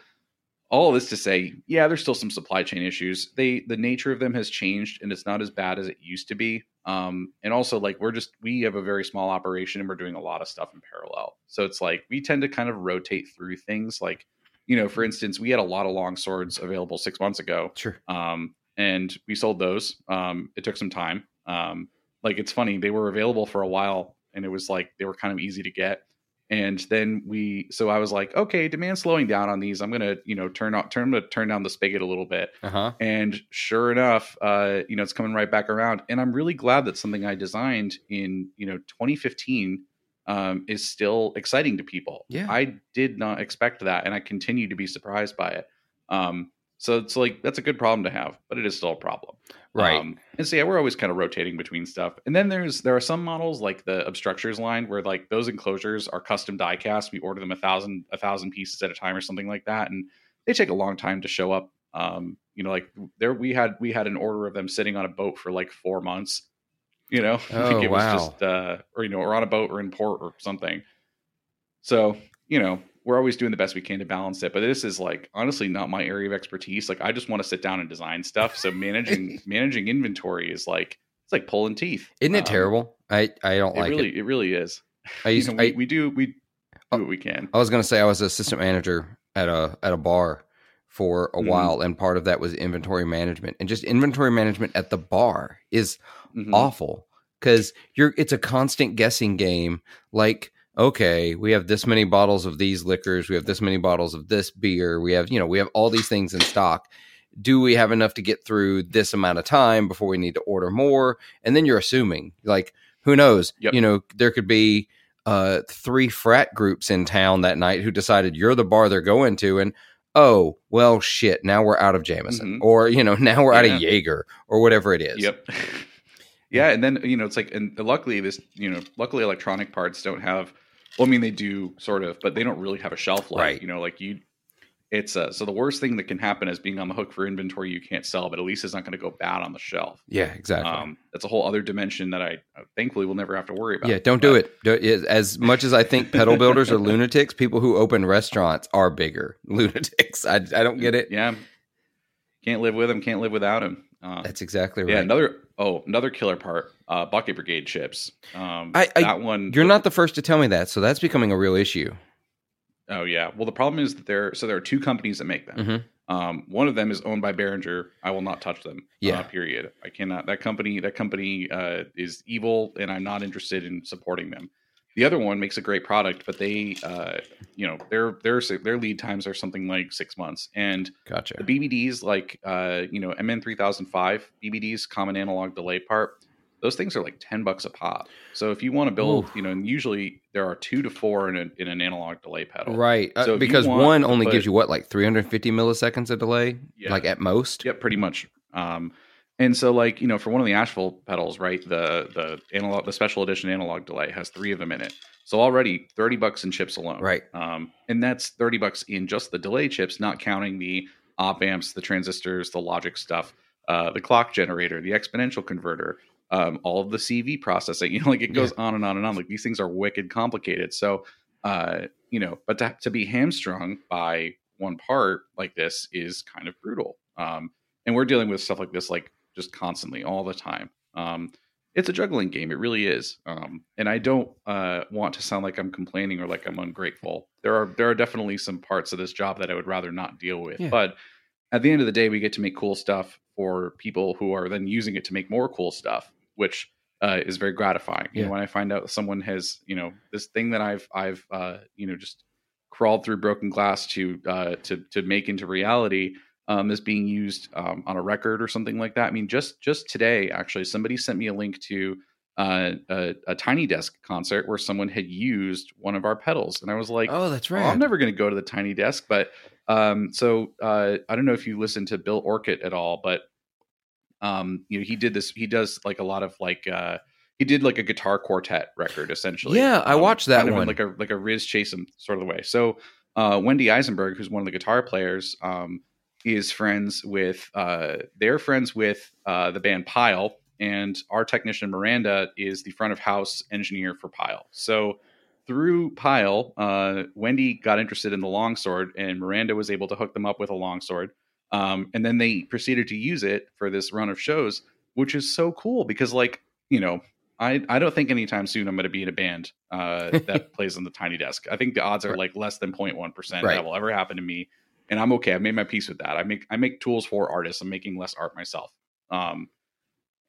all this to say, yeah, there's still some supply chain issues. They the nature of them has changed, and it's not as bad as it used to be. Um, and also, like we're just we have a very small operation, and we're doing a lot of stuff in parallel. So it's like we tend to kind of rotate through things. Like, you know, for instance, we had a lot of long swords available six months ago Sure. um, and we sold those. Um, it took some time. Um, like it's funny, they were available for a while, and it was like they were kind of easy to get. And then we, so I was like, okay, demand slowing down on these. I'm gonna, you know, turn on, turn to turn down the spigot a little bit. Uh huh. And sure enough, uh, you know, it's coming right back around. And I'm really glad that something I designed in, you know, 2015 um, is still exciting to people. Yeah. I did not expect that, and I continue to be surprised by it. Um, so it's like that's a good problem to have, but it is still a problem. Right. Um, and so yeah, we're always kind of rotating between stuff. And then there's there are some models like the obstructures line where like those enclosures are custom die cast. We order them a thousand a thousand pieces at a time or something like that, and they take a long time to show up. Um, you know, like there we had we had an order of them sitting on a boat for like four months. You know, Oh, like it wow. was just uh, or you know, or on a boat or in port or something. So you know, we're always doing the best we can to balance it. But this is like honestly not my area of expertise. Like I just want to sit down and design stuff. So managing managing inventory is like it's like pulling teeth. Isn't it Um, terrible? I I don't It like really it. it really is. I You used. know, we, I, we do we do Oh. what we can. I was going to say I was assistant manager at a at a bar for a Mhm. while, and part of that was inventory management, and just inventory management at the bar is Mhm. awful because you're it's a constant guessing game. Like, okay, we have this many bottles of these liquors, we have this many bottles of this beer, we have you know we have all these things in stock. Do we have enough to get through this amount of time before we need to order more? And then you're assuming, like, who knows? Yep. You know, there could be uh, three frat groups in town that night who decided you're the bar they're going to, and oh well, shit, now we're out of Jameson, Mhm. or you know, now we're out of Jaeger, or whatever it is. Yep. yeah, and then you know it's like, and luckily this, you know, luckily electronic parts don't have. Well, I mean they do sort of, but they don't really have a shelf life. Right. You know, like you. It's uh, so the worst thing that can happen is being on the hook for inventory you can't sell, but at least it's not going to go bad on the shelf. Yeah, exactly. Um, that's a whole other dimension that I uh, thankfully will never have to worry about. Yeah, don't do But- it. Do- is- As much as I think pedal builders are lunatics, people who open restaurants are bigger lunatics. I, I don't get it. Yeah, can't live with them. Can't live without them. Uh, That's exactly right. Yeah, another oh, another killer part, uh, bucket brigade chips. Um, I- I- that one. You're not the first to tell me that, so that's becoming a real issue. Oh yeah. Well, the problem is that there. So there are two companies that make them. Mhm. Um, one of them is owned by Behringer. I will not touch them. Yeah. Uh, period. I cannot. That company. That company uh, is evil, and I'm not interested in supporting them. The other one makes a great product, but they, uh, you know, their their their lead times are something like six months, and Gotcha. the BBDs like uh, you know MN3005 BBDs, common analog delay part. Those things are like ten bucks a pop. So if you want to build, Oof. you know, and usually there are two to four in, a, in an analog delay pedal. Right. Uh, So you because one only put- gives you what, like 350 milliseconds of delay? Yeah. Like at most? Yep, pretty much. Um, and so, like you know, for one of the Asheville pedals, right, the the analog, the special edition analog delay has three of them in it. So already thirty bucks in chips alone, Right. Um, and that's thirty bucks in just the delay chips, not counting the op amps, the transistors, the logic stuff, uh, the clock generator, the exponential converter, um, all of the CV processing. You know, like it goes on and on and on. Like these things are wicked complicated. So, uh, you know, but to, to be hamstrung by one part like this is kind of brutal. Um, and we're dealing with stuff like this like just constantly all the time. Um, it's a juggling game. It really is. Um, and I don't uh, want to sound like I'm complaining or like I'm ungrateful. There are there are definitely some parts of this job that I would rather not deal with. Yeah. But at the end of the day, we get to make cool stuff for people who are then using it to make more cool stuff, which uh, is very gratifying. You know, when I find out someone has you know this thing that I've I've uh, you know just crawled through broken glass to uh, to to make into reality um, is being used um, on a record or something like that. I mean, just just today, actually, somebody sent me a link to uh, a, a Tiny Desk concert where someone had used one of our pedals, and I was like, oh, that's well, right. I'm never going to go to the Tiny Desk, but um, so uh, I don't know if you listen to Bill Orcutt at all, but um, you know, he did this. He does like a lot of like. Uh, he did like a guitar quartet record essentially. Yeah, I um, watched that kind one. like a like a Rhys Chatham sort of the way. So uh, Wendy Eisenberg, who's one of the guitar players, um, is friends with uh, they're friends with uh, the band Pile, and our technician Miranda is the front of house engineer for Pile. So through Pile, uh, Wendy got interested in the longsword, and Miranda was able to hook them up with a longsword. Um, and then they proceeded to use it for this run of shows, which is so cool because, like, you know, I, I don't think anytime soon I'm going to be in a band uh, that plays on the tiny desk. I think the odds are like less than 0.1 percent Right. that will ever happen to me, and I'm okay. I've made my peace with that. I make I make tools for artists. I'm making less art myself. Um,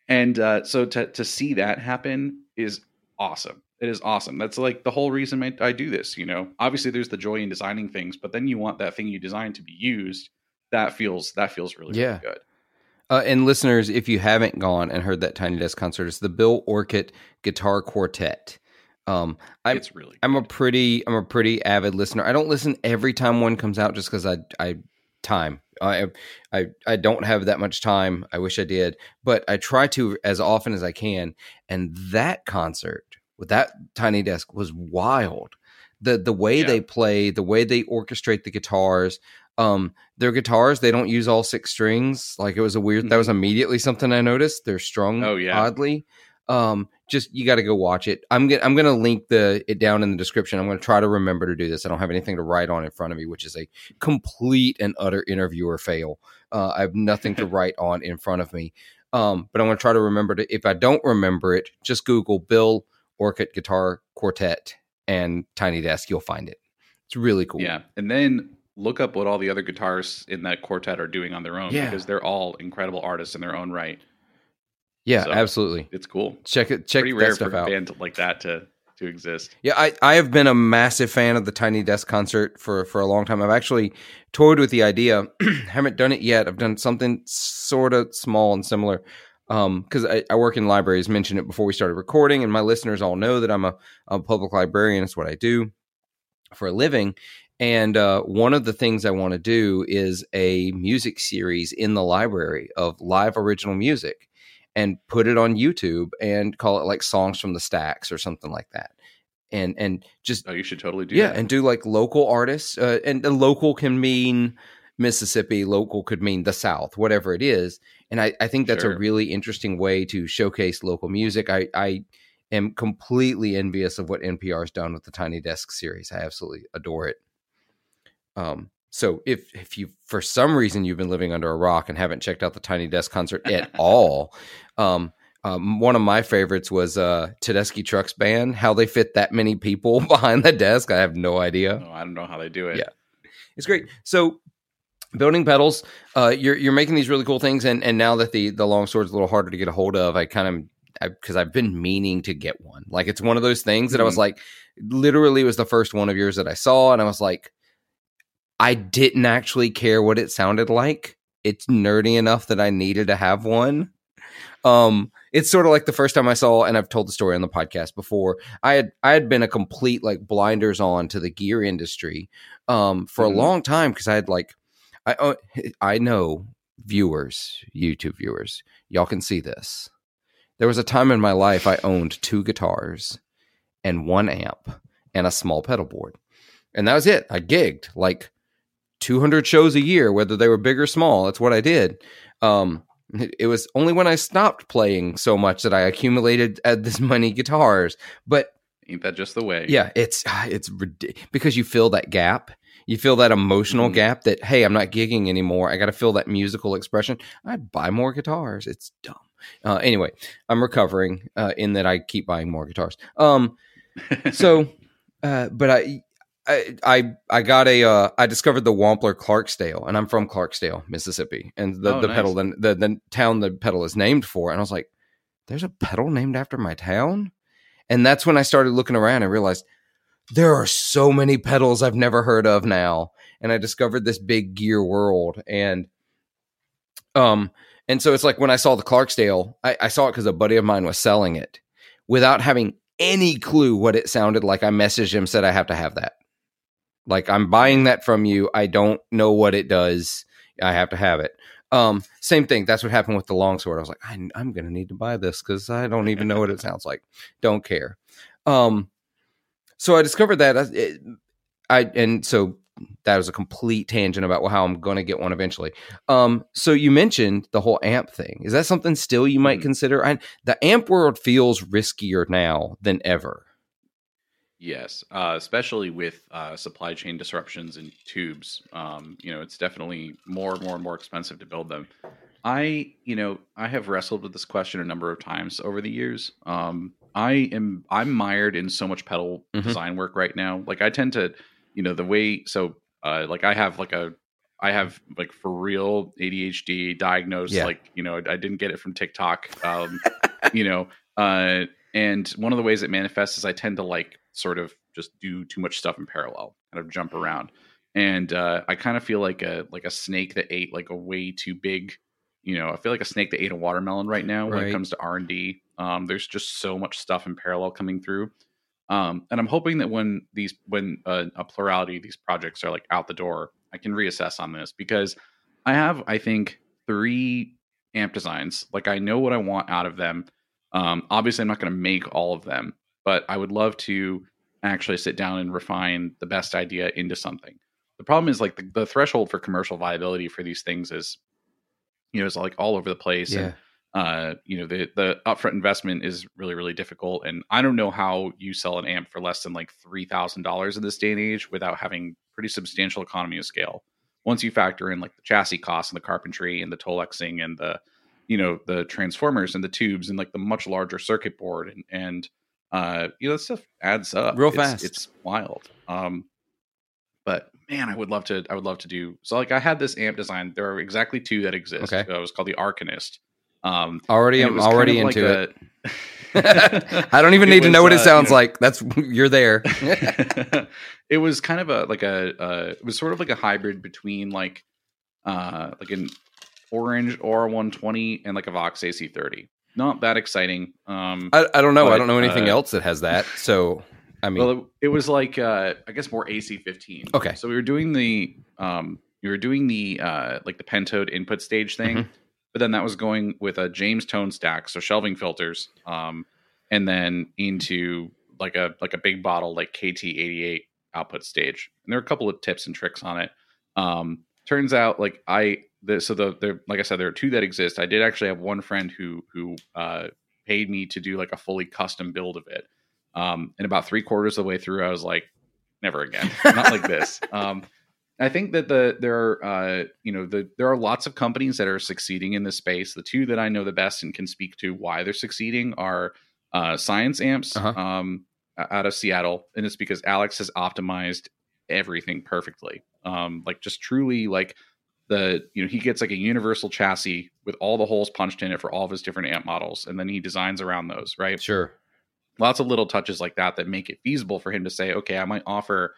and uh, so to to see that happen is awesome. It is awesome. That's like the whole reason I, I do this. You know, obviously there's the joy in designing things, but then you want that thing you designed to be used. That feels that feels really Yeah. really good. Uh, and listeners, if you haven't gone and heard that Tiny Desk concert, it's the Bill Orcutt Guitar Quartet. Um, I'm it's really I'm a pretty I'm a pretty avid listener. I don't listen every time one comes out just because I I time I I I don't have that much time. I wish I did, but I try to as often as I can. And that concert with that Tiny Desk was wild. The the way Yeah. they play, the way they orchestrate the guitars. Um, their guitars they don't use all six strings. Like it was a weird. That was immediately something I noticed. They're strung. Mm-hmm. Oh, yeah. oddly. Um, just you got to go watch it. I'm gonna I'm gonna link the it down in the description. I'm gonna try to remember to do this. I don't have anything to write on in front of me, which is a complete and utter interviewer fail. Uh, I have nothing to write on in front of me. Um, but I'm gonna try to remember to. If I don't remember it, just Google Bill Orcutt Guitar Quartet and Tiny Desk. You'll find it. It's really cool. Yeah, and then look up what all the other guitarists in that quartet are doing on their own Yeah. because they're all incredible artists in their own right. Yeah, So- absolutely. It's cool. Check it. Check Pretty that rare stuff for a out. band like that to to exist. Yeah, I, I have been a massive fan of the Tiny Desk concert for, for a long time. I've actually toyed with the idea. haven't done it yet. I've done something sort of small and similar. Um, because I, I work in libraries, mentioned it before we started recording, and my listeners all know that I'm a, a public librarian. It's what I do for a living. And uh, one of the things I want to do is a music series in the library of live original music and put it on YouTube and call it like songs from the stacks or something like that. And and just Oh, you should totally do yeah, that. and do like local artists. Uh, and local can mean Mississippi, local could mean the South, whatever it is. And I, I think that's a really interesting way to showcase local music. I, I am completely envious of what NPR's done with the Tiny Desk series. I absolutely adore it. Um, so if if you for some reason you've been living under a rock and haven't checked out the Tiny Desk concert at all, um, um, one of my favorites was uh, Tedeschi Trucks Band. How they fit that many people behind the desk, I have no idea. Oh, I don't know how they do it. Yeah. It's great. So building pedals, uh, you're you're making these really cool things, and and now that the the long sword's a little harder to get a hold of, I kind of because I've been meaning to get one. Like it's one of those things that I was Mhm. like, literally, was the first one of yours that I saw, and I was like, I didn't actually care what it sounded like. It's nerdy enough that I needed to have one. Um, it's sort of like the first time I saw, and I've told the story on the podcast before. I had I had been a complete like blinders on to the gear industry, um, for Mhm. a long time because I had like, I uh, I know viewers, YouTube viewers, y'all can see this. There was a time in my life I owned two guitars and one amp and a small pedal board, and that was it. I gigged like 200 shows a year, whether they were big or small. That's what I did. Um, it it was only when I stopped playing so much that I accumulated uh, this many guitars. But Ain't that just the way? yeah, it's ah, it's because you fill that gap. You feel that emotional Mhm. gap that hey, I'm not gigging anymore. I got to fill that musical expression. I'd buy more guitars. It's dumb. Uh, anyway, I'm recovering uh, in that I keep buying more guitars. Um, so, uh, but I, I, I, I got a, uh, I discovered the Wampler Clarksdale, and I'm from Clarksdale, Mississippi, and the Oh, the nice. pedal, the, the the town the pedal is named for, and I was like, there's a pedal named after my town, and that's when I started looking around and realized there are so many pedals I've never heard of now, and I discovered this big gear world, and um, and so it's like when I saw the Clarksdale, I, I saw it because a buddy of mine was selling it without having any clue what it sounded like. I messaged him, said I have to have that. Like I'm buying that from you. I don't know what it does. I have to have it. Um, same thing. That's what happened with the longsword. I was like, I, I'm going to need to buy this because I don't even know what it sounds like. Don't care. Um, so I discovered that I, it, I and so that was a complete tangent about how I'm going to get one eventually. Um, so you mentioned the whole amp thing. Is that something still you might Mhm. consider? I, the amp world feels riskier now than ever. Yes, uh, especially with uh, supply chain disruptions and tubes. Um, you know, it's definitely more and more and more expensive to build them. I, you know, I have wrestled with this question a number of times over the years. Um, I am I'm mired in so much pedal Mhm. design work right now. Like I tend to, you know, the way so uh, like I have like a I have like for real ADHD diagnosed. Yeah. Like you know, I didn't get it from TikTok. Um, you know, uh, and one of the ways it manifests is I tend to like sort of just do too much stuff in parallel, kind of jump around, and uh, I kind of feel like a like a snake that ate like a way too big. You know, I feel like a snake that ate a watermelon right now when it comes to R and D. Um, there's just so much stuff in parallel coming through, um, and I'm hoping that when these when uh, a plurality of these projects are like out the door, I can reassess on this because I have I think three amp designs. Like I know what I want out of them. Um, obviously, I'm not going to make all of them, but I would love to actually sit down and refine the best idea into something. The problem is like the, the threshold for commercial viability for these things is, you know, it's like all over the place. Yeah. And, uh, you know, the the upfront investment is really really difficult, and I don't know how you sell an amp for less than like three thousand dollars in this day and age without having pretty substantial economy of scale. Once you factor in like the chassis costs and the carpentry and the Tolexing and the you know the transformers and the tubes and like the much larger circuit board and and uh you know that stuff adds up Real It's- fast. it's wild um but man i would love to i would love to do so like i had this amp design there are exactly two that exist Okay. It was called the arcanist um Already, I'm was kind already of into like it. a- I don't even need to know was, what it uh, you sounds know- like. That's you're there. it was kind of a like a uh, it was sort of like a hybrid between like uh like an orange or120 and like a vox ac30 not that exciting um I, I don't know. I don't know anything uh, else that has that. So, I mean, well it, it was like uh i guess more ac15 Okay. so we were doing the um we were doing the uh like the pentode input stage thing Mhm. but then that was going with a james tone stack so shelving filters um and then into like a like a big bottle like kt88 output stage and there are a couple of tips and tricks on it um turns out like i the, so the there like i said there are two that exist i did actually have one friend who who uh paid me to do like a fully custom build of it um and about three quarters of the way through i was like never again not like this um I think that the there are uh, you know the there are lots of companies that are succeeding in this space. The two that I know the best and can speak to why they're succeeding are uh, Science Amps Uh-huh. um, out of Seattle, and it's because Alex has optimized everything perfectly. Um, like just truly like the you know he gets like a universal chassis with all the holes punched in it for all of his different amp models, and then he designs around those. Right, sure. lots of little touches like that that make it feasible for him to say, okay, I might offer,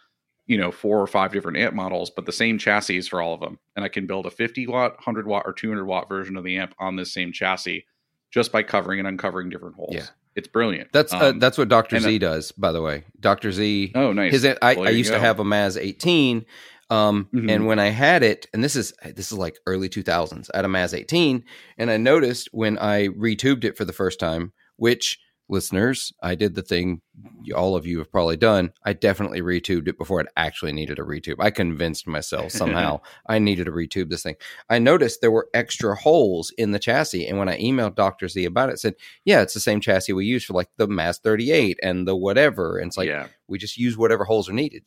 you know, four or five different amp models, but the same chassis for all of them. And I can build a 50 watt, 100 watt, or 200 watt version of the amp on this same chassis just by covering and uncovering different holes. Yeah. It's brilliant. That's uh, Um, that's what Doctor Z uh, does, by the way. Doctor Z. oh, nice. His I, Well, I used to have a Maz 18, um, Mhm. and when I had it, and this is this is like early 2000s, I had a Maz 18, and I noticed when I retubed it for the first time, which listeners, I did the thing all of you have probably done. I definitely retubed it before it actually needed a retube. I convinced myself somehow I needed to retube this thing. I noticed there were extra holes in the chassis, and when I emailed Doctor Z about it, it said, "Yeah, it's the same chassis we use for like the Maz 38 and the whatever." And it's like yeah. we just use whatever holes are needed.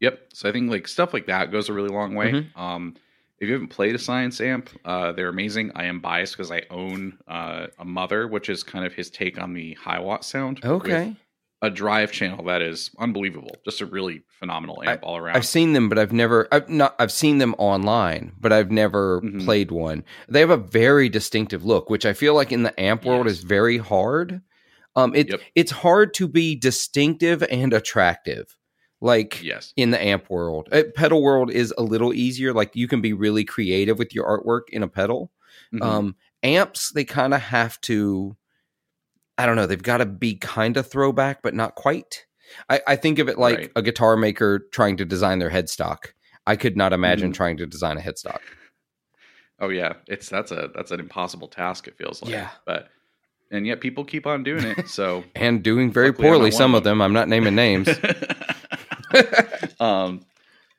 Yep. So I think like stuff like that goes a really long way. Mhm. Um, if you haven't played a science amp, uh, they're amazing. I am biased because I own uh, a Mother, which is kind of his take on the high watt sound. Okay. A drive channel that is unbelievable. Just a really phenomenal amp all around. I've seen them, but I've never. I've not. I've seen them online, but I've never Mhm. played one. They have a very distinctive look, which I feel like in the amp world Yes. is very hard. Um, it Yep. it's hard to be distinctive and attractive, like yes. in the amp world. Uh, pedal world is a little easier. Like you can be really creative with your artwork in a pedal. Mhm. Um, amps, they kind of have to. I don't know. They've got to be kind of throwback, but not quite. I, I think of it like Right. a guitar maker trying to design their headstock. I could not imagine Mhm. trying to design a headstock. oh yeah. It's that's a that's an impossible task. It feels like. Yeah. But and yet people keep on doing it. So And doing very Luckily, poorly, some of of them. I'm not naming names. um,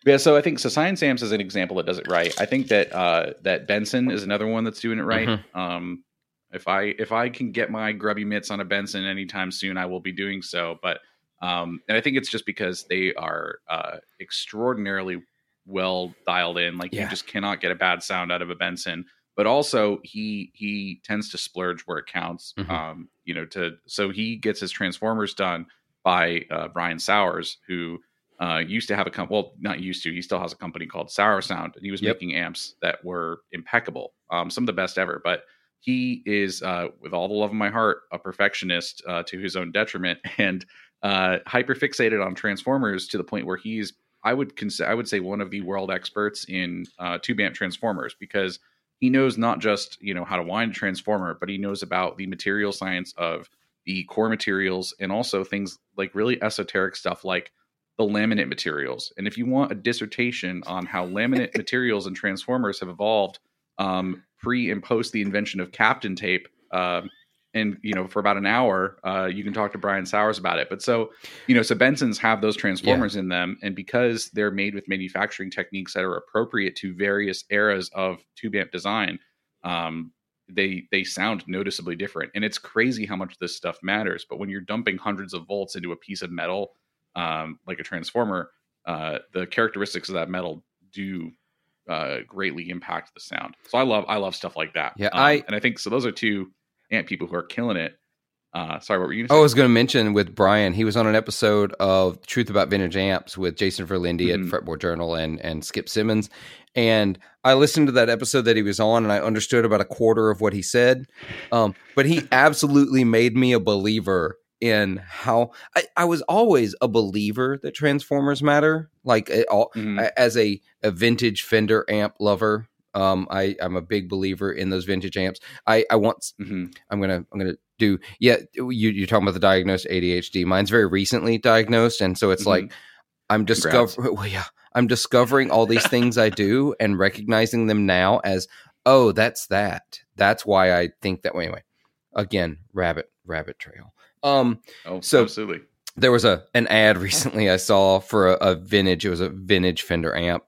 yeah, so I think so. Science Amps is an example that does it right. I think that uh, that Benson is another one that's doing it right. Mm-hmm. Um, if I if I can get my grubby mitts on a Benson anytime soon, I will be doing so. But um, and I think it's just because they are uh, extraordinarily well dialed in. Like Yeah. you just cannot get a bad sound out of a Benson. But also he he tends to splurge where it counts. Mhm. Um, you know, to so he gets his transformers done by uh, Brian Sowers, who uh, used to have a company. Well, not used to. He still has a company called Sour Sound, and he was Yep. making amps that were impeccable, um, some of the best ever. But he is, uh, with all the love of my heart, a perfectionist uh, to his own detriment, and uh, hyper fixated on transformers to the point where he's, I would consider, I would say, one of the world experts in uh, tube amp transformers because he knows not just you know how to wind a transformer, but he knows about the material science of the core materials and also things like really esoteric stuff like the laminate materials. And if you want a dissertation on how laminate materials and transformers have evolved um, pre and post the invention of Kapton tape, um, and you know for about an hour, uh, you can talk to Brian Sowers about it. But so you know, so Bensons have those transformers in them, and because they're made with manufacturing techniques that are appropriate to various eras of tube amp design, um, they they sound noticeably different. And it's crazy how much this stuff matters. But when you're dumping hundreds of volts into a piece of metal, um, like a transformer, uh, the characteristics of that metal do uh, greatly impact the sound. So I love I love stuff like that. Yeah, Um, I- and I think so. Those are two amp people who are killing it. Uh, sorry, what were you? Oh, I Gonna say? was going to mention with Brian, he was on an episode of Truth About Vintage Amps with Jason Verlinde Mhm. at Fretboard Journal and and Skip Simmons. And I listened to that episode that he was on, and I understood about a quarter of what he said. Um, but he absolutely made me a believer in how I, I was always a believer that transformers matter. Like it all, Mhm. I- as a, a vintage Fender amp lover, um, I, I'm a big believer in those vintage amps. I, I want Mhm. I'm gonna I'm gonna do yeah. You you're talking about the diagnosed ADHD. Mine's very recently diagnosed, and so it's Mhm. like I'm discovering. Well, yeah, I'm discovering all these things I do and recognizing them now as oh, that's that. That's why I think that way. Anyway, again, rabbit rabbit trail. Um, Oh, So- absolutely. there was a an ad recently I saw for a, a vintage. It was a vintage Fender amp,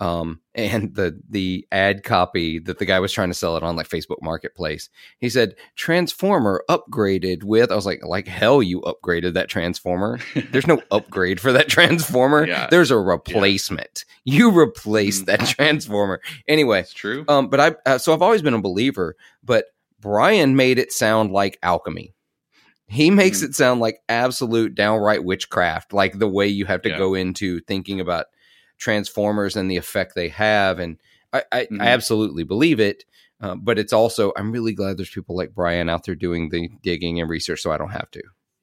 um, and the the ad copy that the guy was trying to sell it on like Facebook Marketplace. He said transformer upgraded with. I was like, like hell, you upgraded that transformer. There's no upgrade for that transformer. Yeah. There's a replacement. You replaced Mhm. that transformer anyway. It's true. Um, but I uh, so I've always been a believer, but Brian made it sound like alchemy. He makes Mhm. it sound like absolute downright witchcraft, like the way you have to Yeah. go into thinking about transformers and the effect they have. And I, I, Mhm. I absolutely believe it. Uh, but it's also I'm really glad there's people like Brian out there doing the digging and research, so I don't have to.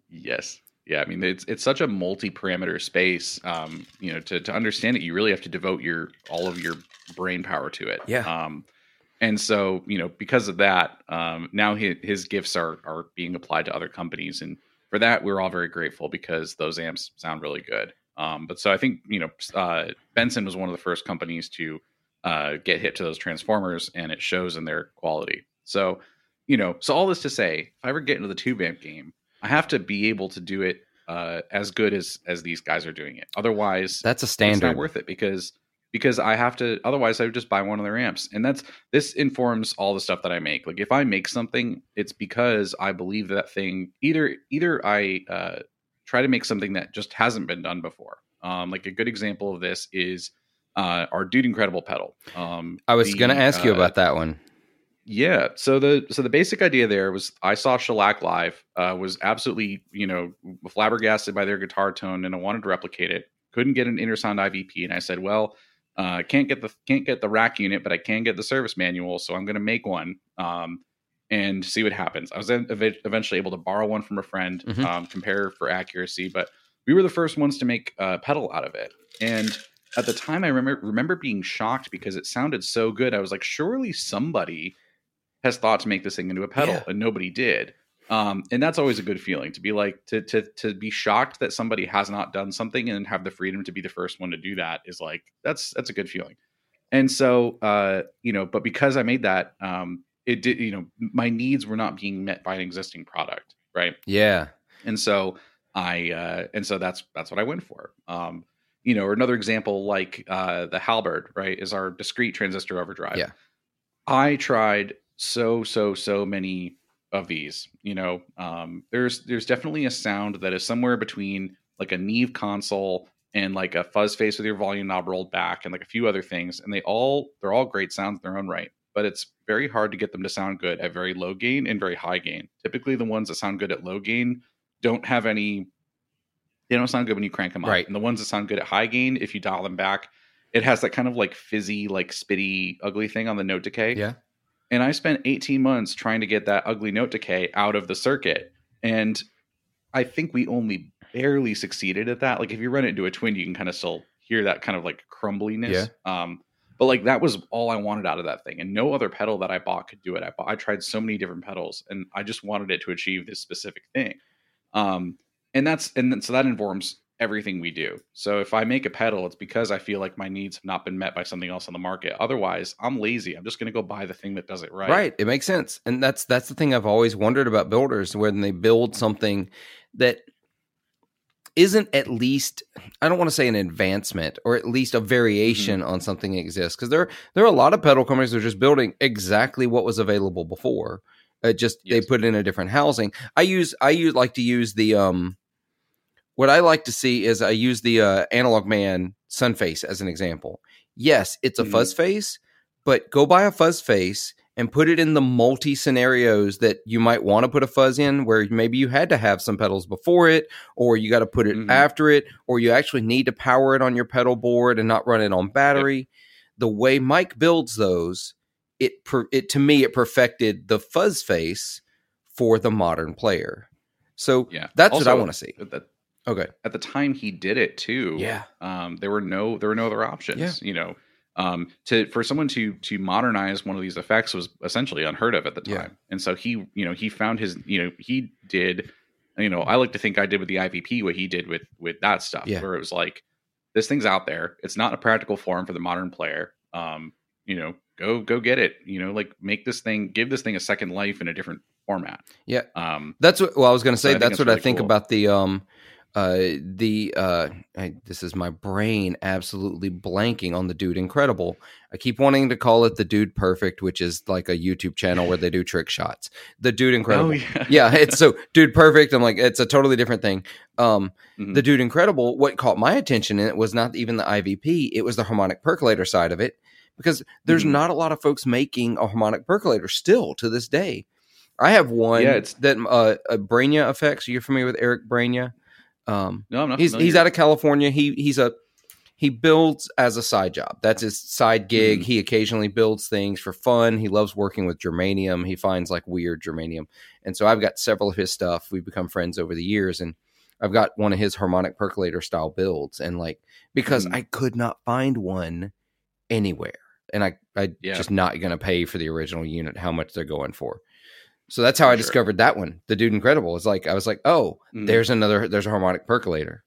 Yes. Yeah, I mean it's it's such a multi-parameter space. Um, you know, to to understand it, you really have to devote your all of your brain power to it. Yeah. Um, and so you know, because of that, um, now his, his gifts are are being applied to other companies, and for that we're all very grateful because those amps sound really good. Um, but so I think you know, uh, Benson was one of the first companies to uh, get hit to those transformers, and it shows in their quality. So you know, so all this to say, if I ever get into the tube amp game, I have to be able to do it uh, as good as as these guys are doing it. Otherwise, That's a it's standard. not worth it because because I have to. Otherwise, I would just buy one of their amps, and that's this informs all the stuff that I make. Like if I make something, it's because I believe that thing. Either either I uh, try to make something that just hasn't been done before, Um, like a good example of this is uh, our Dude Incredible pedal. Um, I was the, going to ask you uh, about that one. Yeah. So the so the basic idea there was I saw Shellac live, uh, was absolutely you know flabbergasted by their guitar tone, and I wanted to replicate it. Couldn't get an Intersound IVP, and I said, well, uh, can't get the can't get the rack unit, but I can get the service manual, so I'm going to make one um, and see what happens. I was eventually able to borrow one from a friend, Mhm. um, compare for accuracy, but we were the first ones to make a pedal out of it, and at the time I remember remember being shocked because it sounded so good. I was like, surely somebody has thought to make this thing into a pedal, Yeah. and nobody did. Um, and that's always a good feeling to be like to to to be shocked that somebody has not done something and have the freedom to be the first one to do that is like that's that's a good feeling. And so uh, you know, but because I made that, um, it did you know my needs were not being met by an existing product, right? Yeah. and so I uh, and so that's that's what I went for. Um, you know, or another example like uh, the Halberd, right, is our discrete transistor overdrive. Yeah. I tried so so so many of these. You know, um, there's there's definitely a sound that is somewhere between like a Neve console and like a fuzz face with your volume knob rolled back and like a few other things, and they all they're all great sounds in their own right. But it's very hard to get them to sound good at very low gain and very high gain. Typically, the ones that sound good at low gain don't have any they don't sound good when you crank them up. Right. And the ones that sound good at high gain, if you dial them back, it has that kind of like fizzy, like spitty, ugly thing on the note decay. Yeah. And I spent 18 months trying to get that ugly note decay out of the circuit. And I think we only barely succeeded at that. Like if you run it into a twin, you can kind of still hear that kind of like crumbliness. Um, but like that was all I wanted out of that thing. And no other pedal that I bought could do it. I bought, I tried so many different pedals and I just wanted it to achieve this specific thing. Um, and that's and then, so that informs everything we do. So if I make a pedal, it's because I feel like my needs have not been met by something else on the market. Otherwise, I'm lazy. I'm just going to go buy the thing that does it right. Right. It makes sense. And that's that's the thing I've always wondered about builders when they build something that isn't at least I don't want to say an advancement or at least a variation Mm-hmm. on something that exists because there there are a lot of pedal companies that are just building exactly what was available before. It just Yes. they put in a different housing. I use I use like to use the um what I like to see is I use the uh, analog man Sunface as an example. Yes, it's a Mhm. fuzz face, but go buy a fuzz face and put it in the multi scenarios that you might want to put a fuzz in where maybe you had to have some pedals before it or you got to put it Mhm. after it or you actually need to power it on your pedal board and not run it on battery. The way Mike builds those, it per, it to me it perfected the fuzz face for the modern player. So Yeah. that's what I want to see. At the, Okay. at the time he did it too. Yeah. Um, there were no there were no other options. Yeah. You know, um, to for someone to to modernize one of these effects was essentially unheard of at the time. Yeah. And so he, you know, he found his, you know, he did, you know, I like to think I did with the IVP what he did with with that stuff, Yeah. where it was like, this thing's out there. It's not a practical form for the modern player. Um, you know, go go get it. You know, like make this thing, give this thing a second life in a different format. Yeah. Um, That's what. Well, I was going to So say I think that's it's what I think cool. about the um, uh, the uh, I, this is my brain absolutely blanking on the dude incredible. I keep wanting to call it the dude perfect, which is like a YouTube channel where they do trick shots. The dude incredible. oh yeah, yeah, it's so dude perfect. I'm like, it's a totally different thing. Um, Mhm. the dude incredible. What caught my attention in it was not even the IVP; it was the harmonic percolator side of it, because there's Mhm. not a lot of folks making a harmonic percolator still to this day. I have one Yeah, it's- that uh, Brainia effects. Are you familiar with Eric Brainia? Um, no, I'm not. he's he's out of California. He he's a he builds as a side job. That's his side gig. Mhm. He occasionally builds things for fun. He loves working with germanium. He finds like weird germanium. And so I've got several of his stuff. We've become friends over the years and I've got one of his harmonic percolator style builds and like because Mhm. I could not find one anywhere. And I I Yeah. just not going to pay for the original unit how much they're going for. So that's how For I sure. discovered that one. The Dude Incredible. It's like I was like, "Oh, Mhm. there's another there's a harmonic percolator."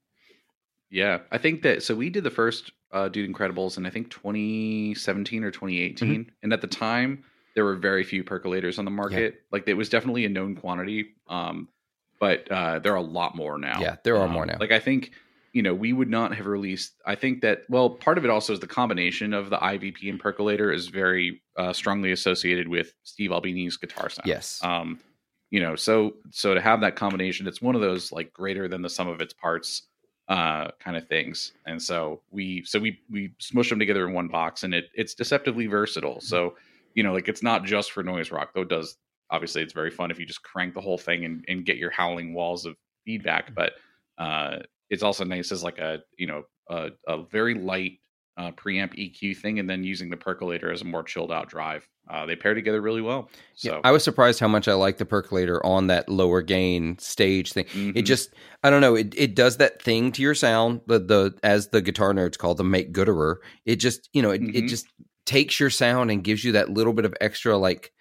Yeah, I think that so we did the first uh, Dude Incredibles in I think 2017 or 2018, Mm-hmm. and at the time there were very few percolators on the market. Like it was definitely a known quantity, um, but uh, there are a lot more now. Yeah, there are Um, more now. Like I think you know we would not have released. I think that well, part of it also is the combination of the IVP and percolator is very uh, strongly associated with Steve Albini's guitar sound. Yes. Um, you know, so so to have that combination, it's one of those like greater than the sum of its parts uh, kind of things. And so we so we we smush them together in one box, and it it's deceptively versatile. So you know, like it's not just for noise rock, though. It does obviously it's very fun if you just crank the whole thing and, and get your howling walls of feedback. But uh, it's also nice as like a you know a, a very light uh, preamp EQ thing, and then using the percolator as a more chilled out drive. Uh, they pair together really well. So Yeah, I was surprised how much I like the percolator on that lower gain stage thing. It Mhm. just, I don't know, it, it does that thing to your sound. The the as the guitar nerds call the make gooderer. It just, you know, it, it Mhm. just takes your sound and gives you that little bit of extra like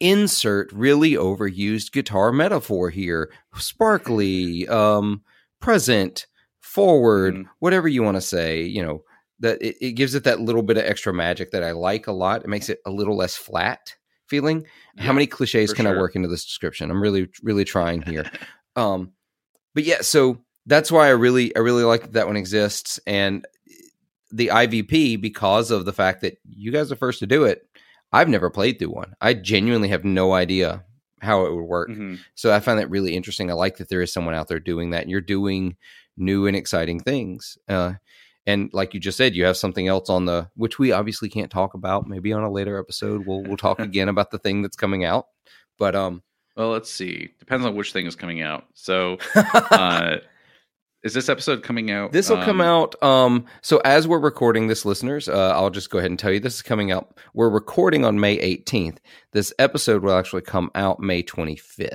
insert really overused guitar metaphor here sparkly um present forward Mhm. whatever you want to say you know that it, it gives it that little bit of extra magic that i like a lot. It makes it a little less flat feeling. How many cliches can i work into this description? I'm really really trying here. Um but yeah so that's why i really i really like that that one exists. And the ivp because of the fact that you guys are first to do it i've never played through one. I genuinely have no idea how it would work Mhm. so i find that really interesting i like that there is someone out there doing that and you're doing new and exciting things uh and like you just said you have something else on the which we obviously can't talk about maybe on a later episode we'll we'll talk again about the thing that's coming out but um Well, let's see. Depends on which thing is coming out. So, uh, is this episode coming out? This will come um, out. Um, so as we're recording this, listeners, uh, I'll just go ahead and tell you this is coming out. We're recording on May 18th. This episode will actually come out May 25th.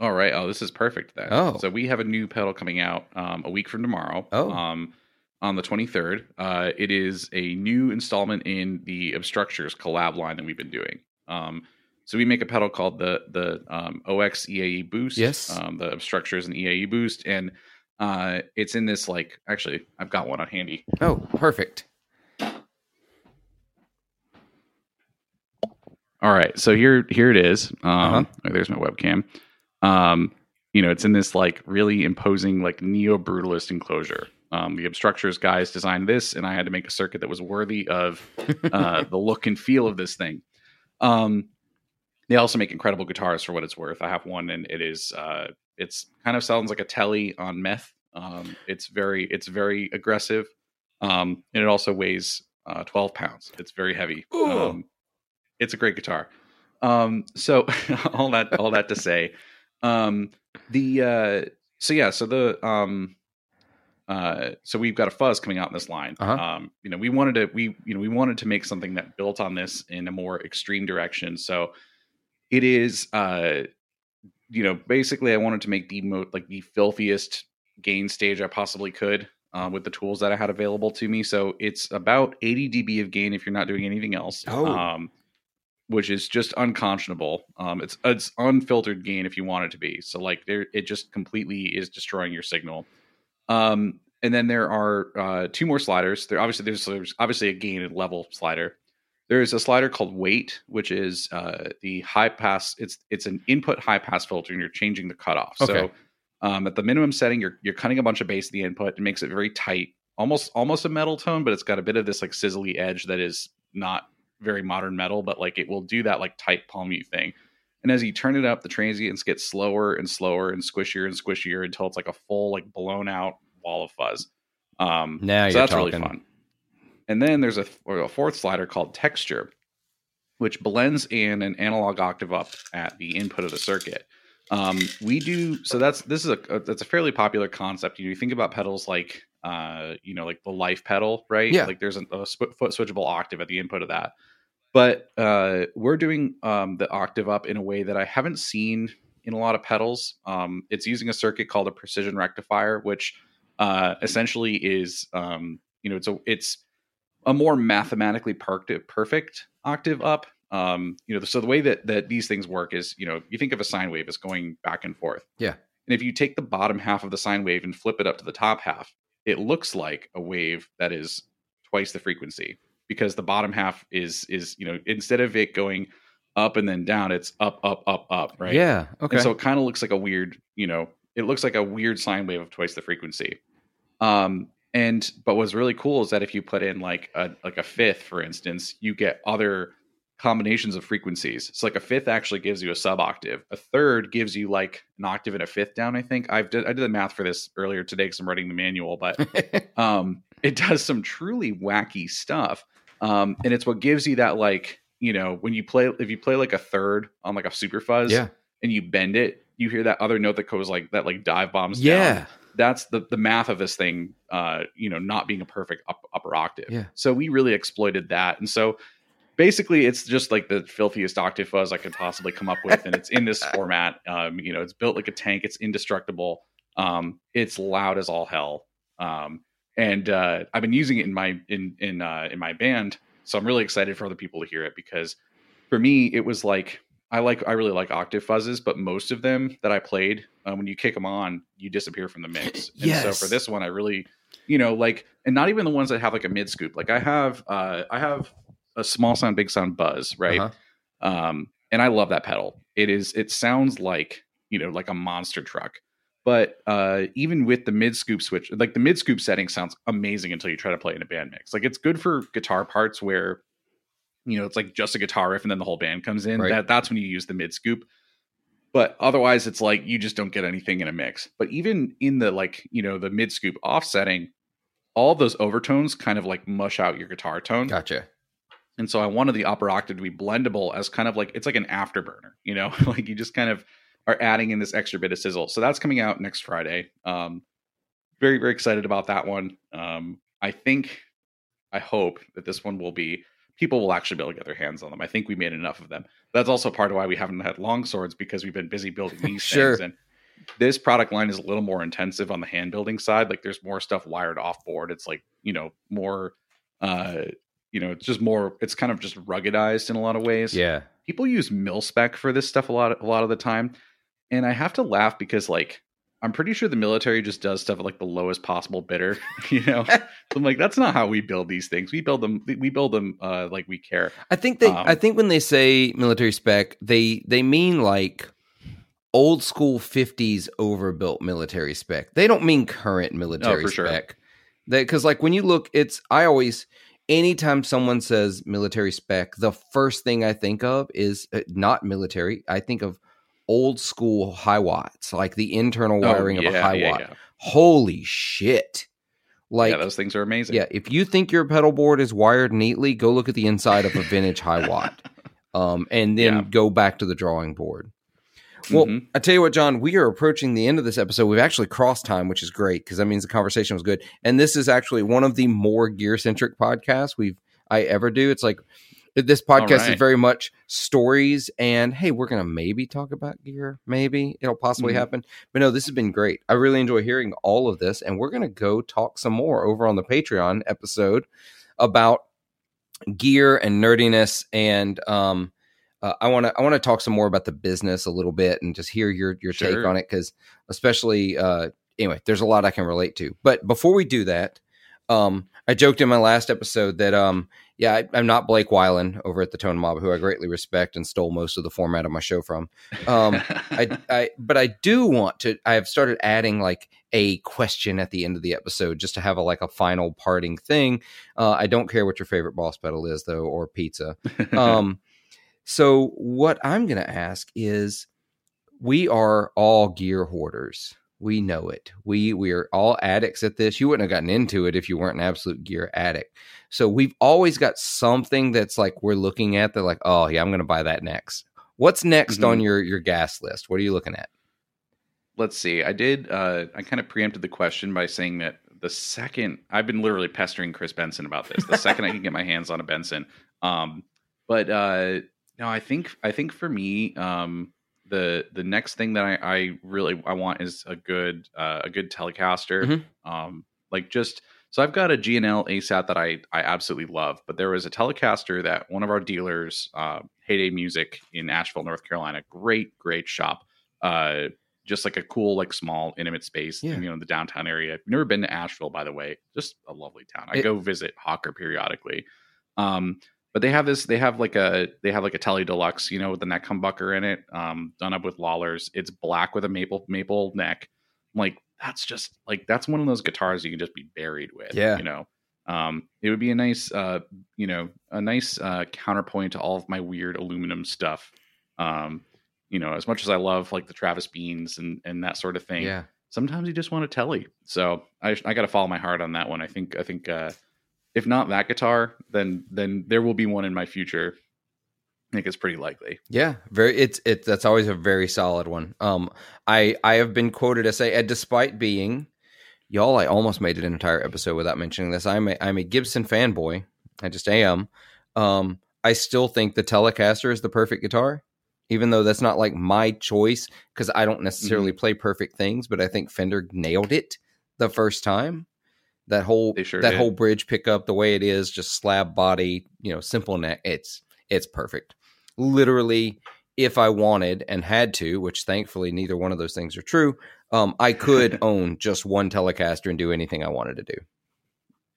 All right. Oh, this is perfect then. Oh. So we have a new pedal coming out um, a week from tomorrow. Oh. Um, on the 23rd. Uh, it is a new installment in the Obstructures collab line that we've been doing. Um, so we make a pedal called the the um, OX EAE Boost. Yes. Um, the Obstructures and EAE Boost, and uh, it's in this like actually I've got one on handy. Oh, perfect. All right, so here here it is. Um, Uh-huh. oh, there's my webcam. Um, you know, it's in this like really imposing like neo brutalist enclosure. Um, the Obstructures guys designed this, and I had to make a circuit that was worthy of uh, the look and feel of this thing. Um, they also make incredible guitars for what it's worth. I have one, and it is uh, it's kind of sounds like a telly on meth. Um, it's very it's very aggressive, um, and it also weighs uh, 12 pounds. It's very heavy. Um, it's a great guitar. Um, so all that all that to say, um, the uh, so yeah, so the um, uh, so we've got a fuzz coming out in this line. Uh-huh. Um, you know, we wanted to we you know we wanted to make something that built on this in a more extreme direction. So it is uh, you know basically I wanted to make the mo- like the filthiest gain stage I possibly could. Uh, with the tools that I had available to me, so it's about 80 dB of gain if you're not doing anything else. Oh. Um, which is just unconscionable. Um, it's it's unfiltered gain if you want it to be. So like there, it just completely is destroying your signal. Um, and then there are uh, two more sliders. There obviously there's, there's obviously a gain and level slider. There is a slider called weight, which is uh, the high pass. It's it's an input high pass filter, and you're changing the cutoff. Okay. So um, at the minimum setting, you're you're cutting a bunch of bass at the input. It makes it very tight, almost almost a metal tone, but it's got a bit of this like sizzly edge that is not very modern metal, but like it will do that like tight palm mute thing. And as you turn it up, the transients get slower and slower and squishier and squishier until it's like a full like blown out wall of fuzz. Um, Now so you're that's talking. really fun. And then there's a, a fourth slider called texture, which blends in an analog octave up at the input of the circuit. Um, we do so. That's this is a, that's a fairly popular concept. You, know, you think about pedals like uh, you know, like the life pedal, right? Yeah. Like there's a, a sp- foot switchable octave at the input of that. But uh, we're doing um, the octave up in a way that I haven't seen in a lot of pedals. Um, it's using a circuit called a precision rectifier, which uh, essentially is um, you know it's a it's a more mathematically perfect perfect octave up. Um, you know, so the way that that these things work is, you know, you think of a sine wave as going back and forth. Yeah. And if you take the bottom half of the sine wave and flip it up to the top half, it looks like a wave that is twice the frequency because the bottom half is is you know instead of it going up and then down, it's up up up up right. Yeah. Okay. And so it kind of looks like a weird, you know, it looks like a weird sine wave of twice the frequency. Um, and but what's really cool is that if you put in like a like a fifth, for instance, you get other combinations of frequencies. So like a fifth actually gives you a sub octave. A third gives you like an octave and a fifth down. I think I've did, I did the math for this earlier today because I'm writing the manual, but um, it does some truly wacky stuff. Um, and it's what gives you that like you know when you play if you play like a third on like a super fuzz yeah. and you bend it, you hear that other note that goes like that like dive bombs Yeah. down. That's the the math of this thing, uh, you know, not being a perfect up, upper octave. Yeah. So we really exploited that, and so basically it's just like the filthiest octave fuzz I could possibly come up with, and it's in this format. Um, you know, it's built like a tank. It's indestructible. Um, it's loud as all hell. Um, and uh, I've been using it in my in in uh, in my band, so I'm really excited for other people to hear it because for me it was like I like I really like octave fuzzes, but most of them that I played, uh, when you kick them on, you disappear from the mix. And Yes. so for this one, I really, you know, like, and not even the ones that have like a mid scoop. Like I have, uh, I have a small sound, big sound buzz, right? Uh-huh. Um, and I love that pedal. It is, it sounds like you know, like a monster truck. But uh, even with the mid scoop switch, like the mid scoop setting sounds amazing until you try to play in a band mix. Like it's good for guitar parts where you know it's like just a guitar riff and then the whole band comes in. Right. That that's when you use the mid scoop. But otherwise, it's like you just don't get anything in a mix. But even in the like you know the mid scoop offsetting, all those overtones kind of like mush out your guitar tone. Gotcha. And so I wanted the upper octave to be blendable as kind of like it's like an afterburner, you know, like you just kind of are adding in this extra bit of sizzle. So that's coming out next Friday. Um, very very excited about that one. Um, I think, I hope that this one will be people will actually be able to get their hands on them. I think we made enough of them. That's also part of why we haven't had Longswords because we've been busy building these Sure. things and. This product line is a little more intensive on the hand building side. Like there's more stuff wired off board. It's like, you know, more uh you know, it's just more it's kind of just ruggedized in a lot of ways. Yeah. People use mil spec for this stuff a lot a lot of the time. And I have to laugh because like I'm pretty sure the military just does stuff at like the lowest possible bidder, you know. I'm like that's not how we build these things. We build them we build them uh like we care. I think they. Um, I think when they say military spec, they they mean like old school '50s overbuilt military spec. They don't mean current military for sure. spec. Because like when you look, it's I always anytime someone says military spec, the first thing I think of is uh, not military. I think of old school Hiwatts, like the internal wiring of a high Oh, yeah, watt. yeah. Holy shit! Like yeah, those things are amazing. yeah, if you think your pedal board is wired neatly, go look at the inside of a vintage Hiwatt, um, and then Yeah. go back to the drawing board. Well, Mhm. I tell you what, John, we are approaching the end of this episode. We've actually crossed time, which is great because that means the conversation was good. And this is actually one of the more gear centric podcasts we've I ever do. It's like this podcast is very much stories and hey, we're gonna maybe talk about gear, maybe it'll possibly Mhm. happen. But no, this has been great. I really enjoy hearing all of this, and we're gonna go talk some more over on the Patreon episode about gear and nerdiness and um uh, I want to I want to talk some more about the business a little bit and just hear your your take on it because especially uh anyway there's a lot I can relate to. But before we do that, um I joked in my last episode that um yeah I, I'm not Blake Wylie over at the Tone Mob who I greatly respect and stole most of the format of my show from. Um I, I but I do want to I have started adding like a question at the end of the episode just to have a like a final parting thing. Uh, I don't care what your favorite boss pedal is though or pizza. Um so what I'm going to ask is we are all gear hoarders. We know it. We we are all addicts at this. You wouldn't have gotten into it if you weren't an absolute gear addict. So we've always got something that's like we're looking at that like, oh yeah, I'm going to buy that next. What's next Mhm. on your your gas list? What are you looking at? let's see i did uh i kind of preempted the question by saying that the second i've been literally pestering chris benson about this the second i can get my hands on a benson um but uh no i think i think for me um the the next thing that i i really i want is a good uh, a good telecaster Mhm. um like just so i've got a G&L asat that i i absolutely love but there was a telecaster that one of our dealers uh heyday music in asheville north carolina great great shop uh just like a cool, like small, intimate space, Yeah. you know, in the downtown area. I've never been to Asheville, by the way. Just a lovely town. I It- go visit Hawker periodically. Um, but they have this, they have like a, they have like a Tele Deluxe, you know, with the neck humbucker in it, um, done up with Lollars. It's black with a maple, maple neck. Like, that's just like, that's one of those guitars you can just be buried with, Yeah. you know? Um, it would be a nice, uh, you know, a nice uh, counterpoint to all of my weird aluminum stuff. Um, you know, as much as I love like the Travis Beans and and that sort of thing, Yeah. sometimes you just want a telly. So I I got to follow my heart on that one. I think I think uh, if not that guitar, then then there will be one in my future. I think it's pretty likely. Yeah, very. It's it. That's always a very solid one. Um, I I have been quoted as say, uh, despite being y'all, I almost made an entire episode without mentioning this. I'm a I'm a Gibson fanboy. I just am. Um, I still think the Telecaster is the perfect guitar, even though that's not like my choice because I don't necessarily play perfect things. But I think Fender nailed it the first time. That whole sure that did. whole bridge pickup, the way it is, just slab body, you know, simple neck. It's it's perfect. Literally, if I wanted and had to, which thankfully neither one of those things are true, um, I could own just one Telecaster and do anything I wanted to do.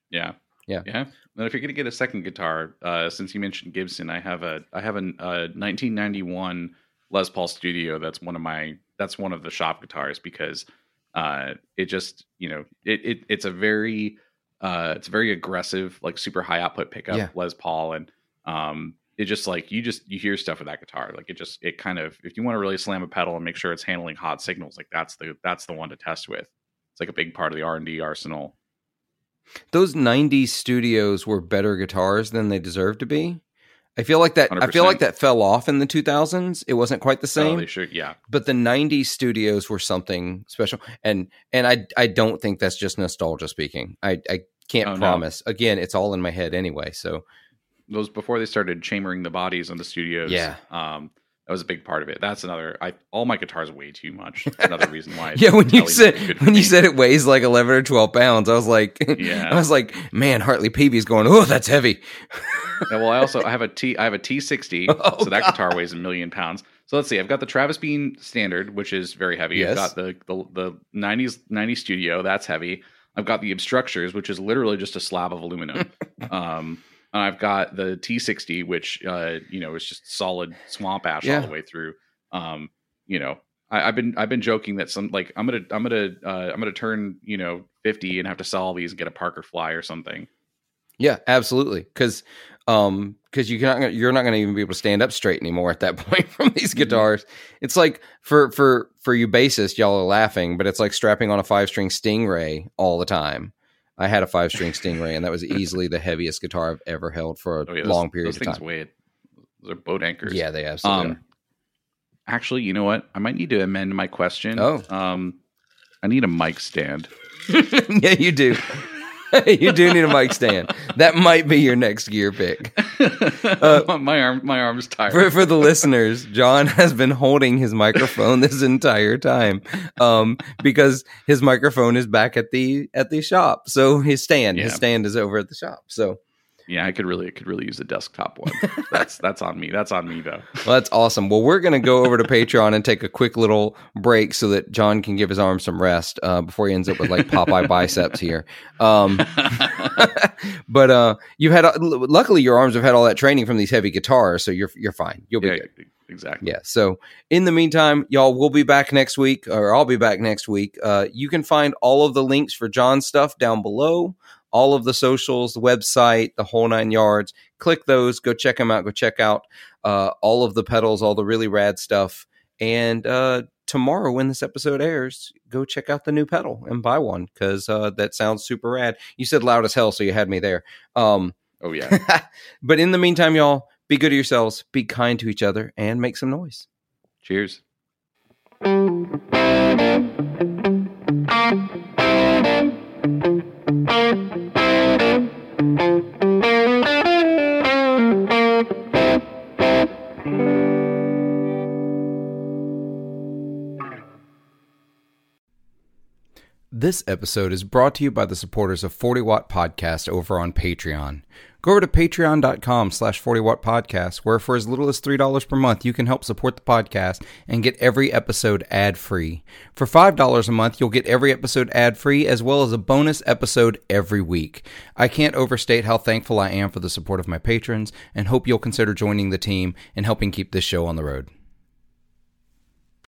Yeah. Yeah. Yeah. And if you're gonna get a second guitar, uh, since you mentioned Gibson, I have a I have a, a 1991 Les Paul Studio. That's one of my that's one of the shop guitars because uh, it just you know it, it it's a very uh, it's very aggressive like super high output pickup Yeah. Les Paul and um, it just like you just you hear stuff with that guitar like it just it kind of if you want to really slam a pedal and make sure it's handling hot signals like that's the that's the one to test with. It's like a big part of the R and D arsenal. Those '90s studios were better guitars than they deserved to be. I feel like that. I feel like that fell off in the 2000s. It wasn't quite the Oh, same. they should yeah. but the 90s studios were something special and and i i don't think that's just nostalgia speaking i i can't Oh, no. promise again it's all in my head anyway so those before they started chambering the bodies on the studios. Yeah. um, that was a big part of it. That's another. I all my guitars weigh too much. Another reason why. yeah when you said when you said it weighs like 11 or 12 pounds i was like Yeah. i was like man hartley Peavey's going oh that's heavy Yeah, well, I also I have a T I have a T sixty, Oh, so that God. guitar weighs a million pounds. So let's see. I've got the Travis Bean standard, which is very heavy. Yes. I've got the the the nineties ninety studio, that's heavy. I've got the Obstructures, which is literally just a slab of aluminum. um, and I've got the T sixty, which uh, you know is just solid swamp ash Yeah. all the way through. Um, you know, I, I've been I've been joking that some like I'm gonna I'm gonna uh, I'm gonna turn you know fifty and have to sell all these and get a Parker Fly or something. yeah absolutely because um because you cannot you're not going to even be able to stand up straight anymore at that point from these Mhm. guitars it's like for for for you bassists y'all are laughing but it's like strapping on a five string stingray all the time i had a five string stingray and that was easily the heaviest guitar i've ever held for a Oh yeah, those, long period those of things time weigh those are boat anchors. yeah they absolutely Um, actually, you know what? I might need to amend my question. Oh. um, I need a mic stand. yeah you do you do need a mic stand that might be your next gear pick my arm, my arm's tired. for, for the listeners, John has been holding his microphone this entire time um, because his microphone is back at the at the shop. So his stand, his stand is over at the shop. So yeah, I could really, I could really use a desktop one. that's that's on me. That's on me though. well, that's awesome. Well, we're gonna go over to Patreon and take a quick little break so that John can give his arm some rest uh, before he ends up with like Popeye biceps here. Um, but uh, you've had luckily your arms have had all that training from these heavy guitars, so you're you're fine. You'll be yeah, good. exactly. Yeah. So in the meantime, y'all, we'll be back next week, or I'll be back next week. Uh, you can find all of the links for John's stuff down below, all of the socials, the website, the whole nine yards. Click those, go check them out, go check out uh, all of the pedals, all the really rad stuff. And uh, tomorrow, when this episode airs, go check out the new pedal and buy one because uh, that sounds super rad. You said loud as hell, so you had me there. Um, Oh yeah. but in the meantime, y'all, be good to yourselves, be kind to each other, and make some noise. Cheers. This episode is brought to you by the supporters of 40 Watt Podcast over on Patreon. Go over to patreon.com slash 40 Watt Podcast, where for as little as $3 per month, you can help support the podcast and get every episode ad free. For $5 a month, you'll get every episode ad free as well as a bonus episode every week. I can't overstate how thankful I am for the support of my patrons and hope you'll consider joining the team and helping keep this show on the road.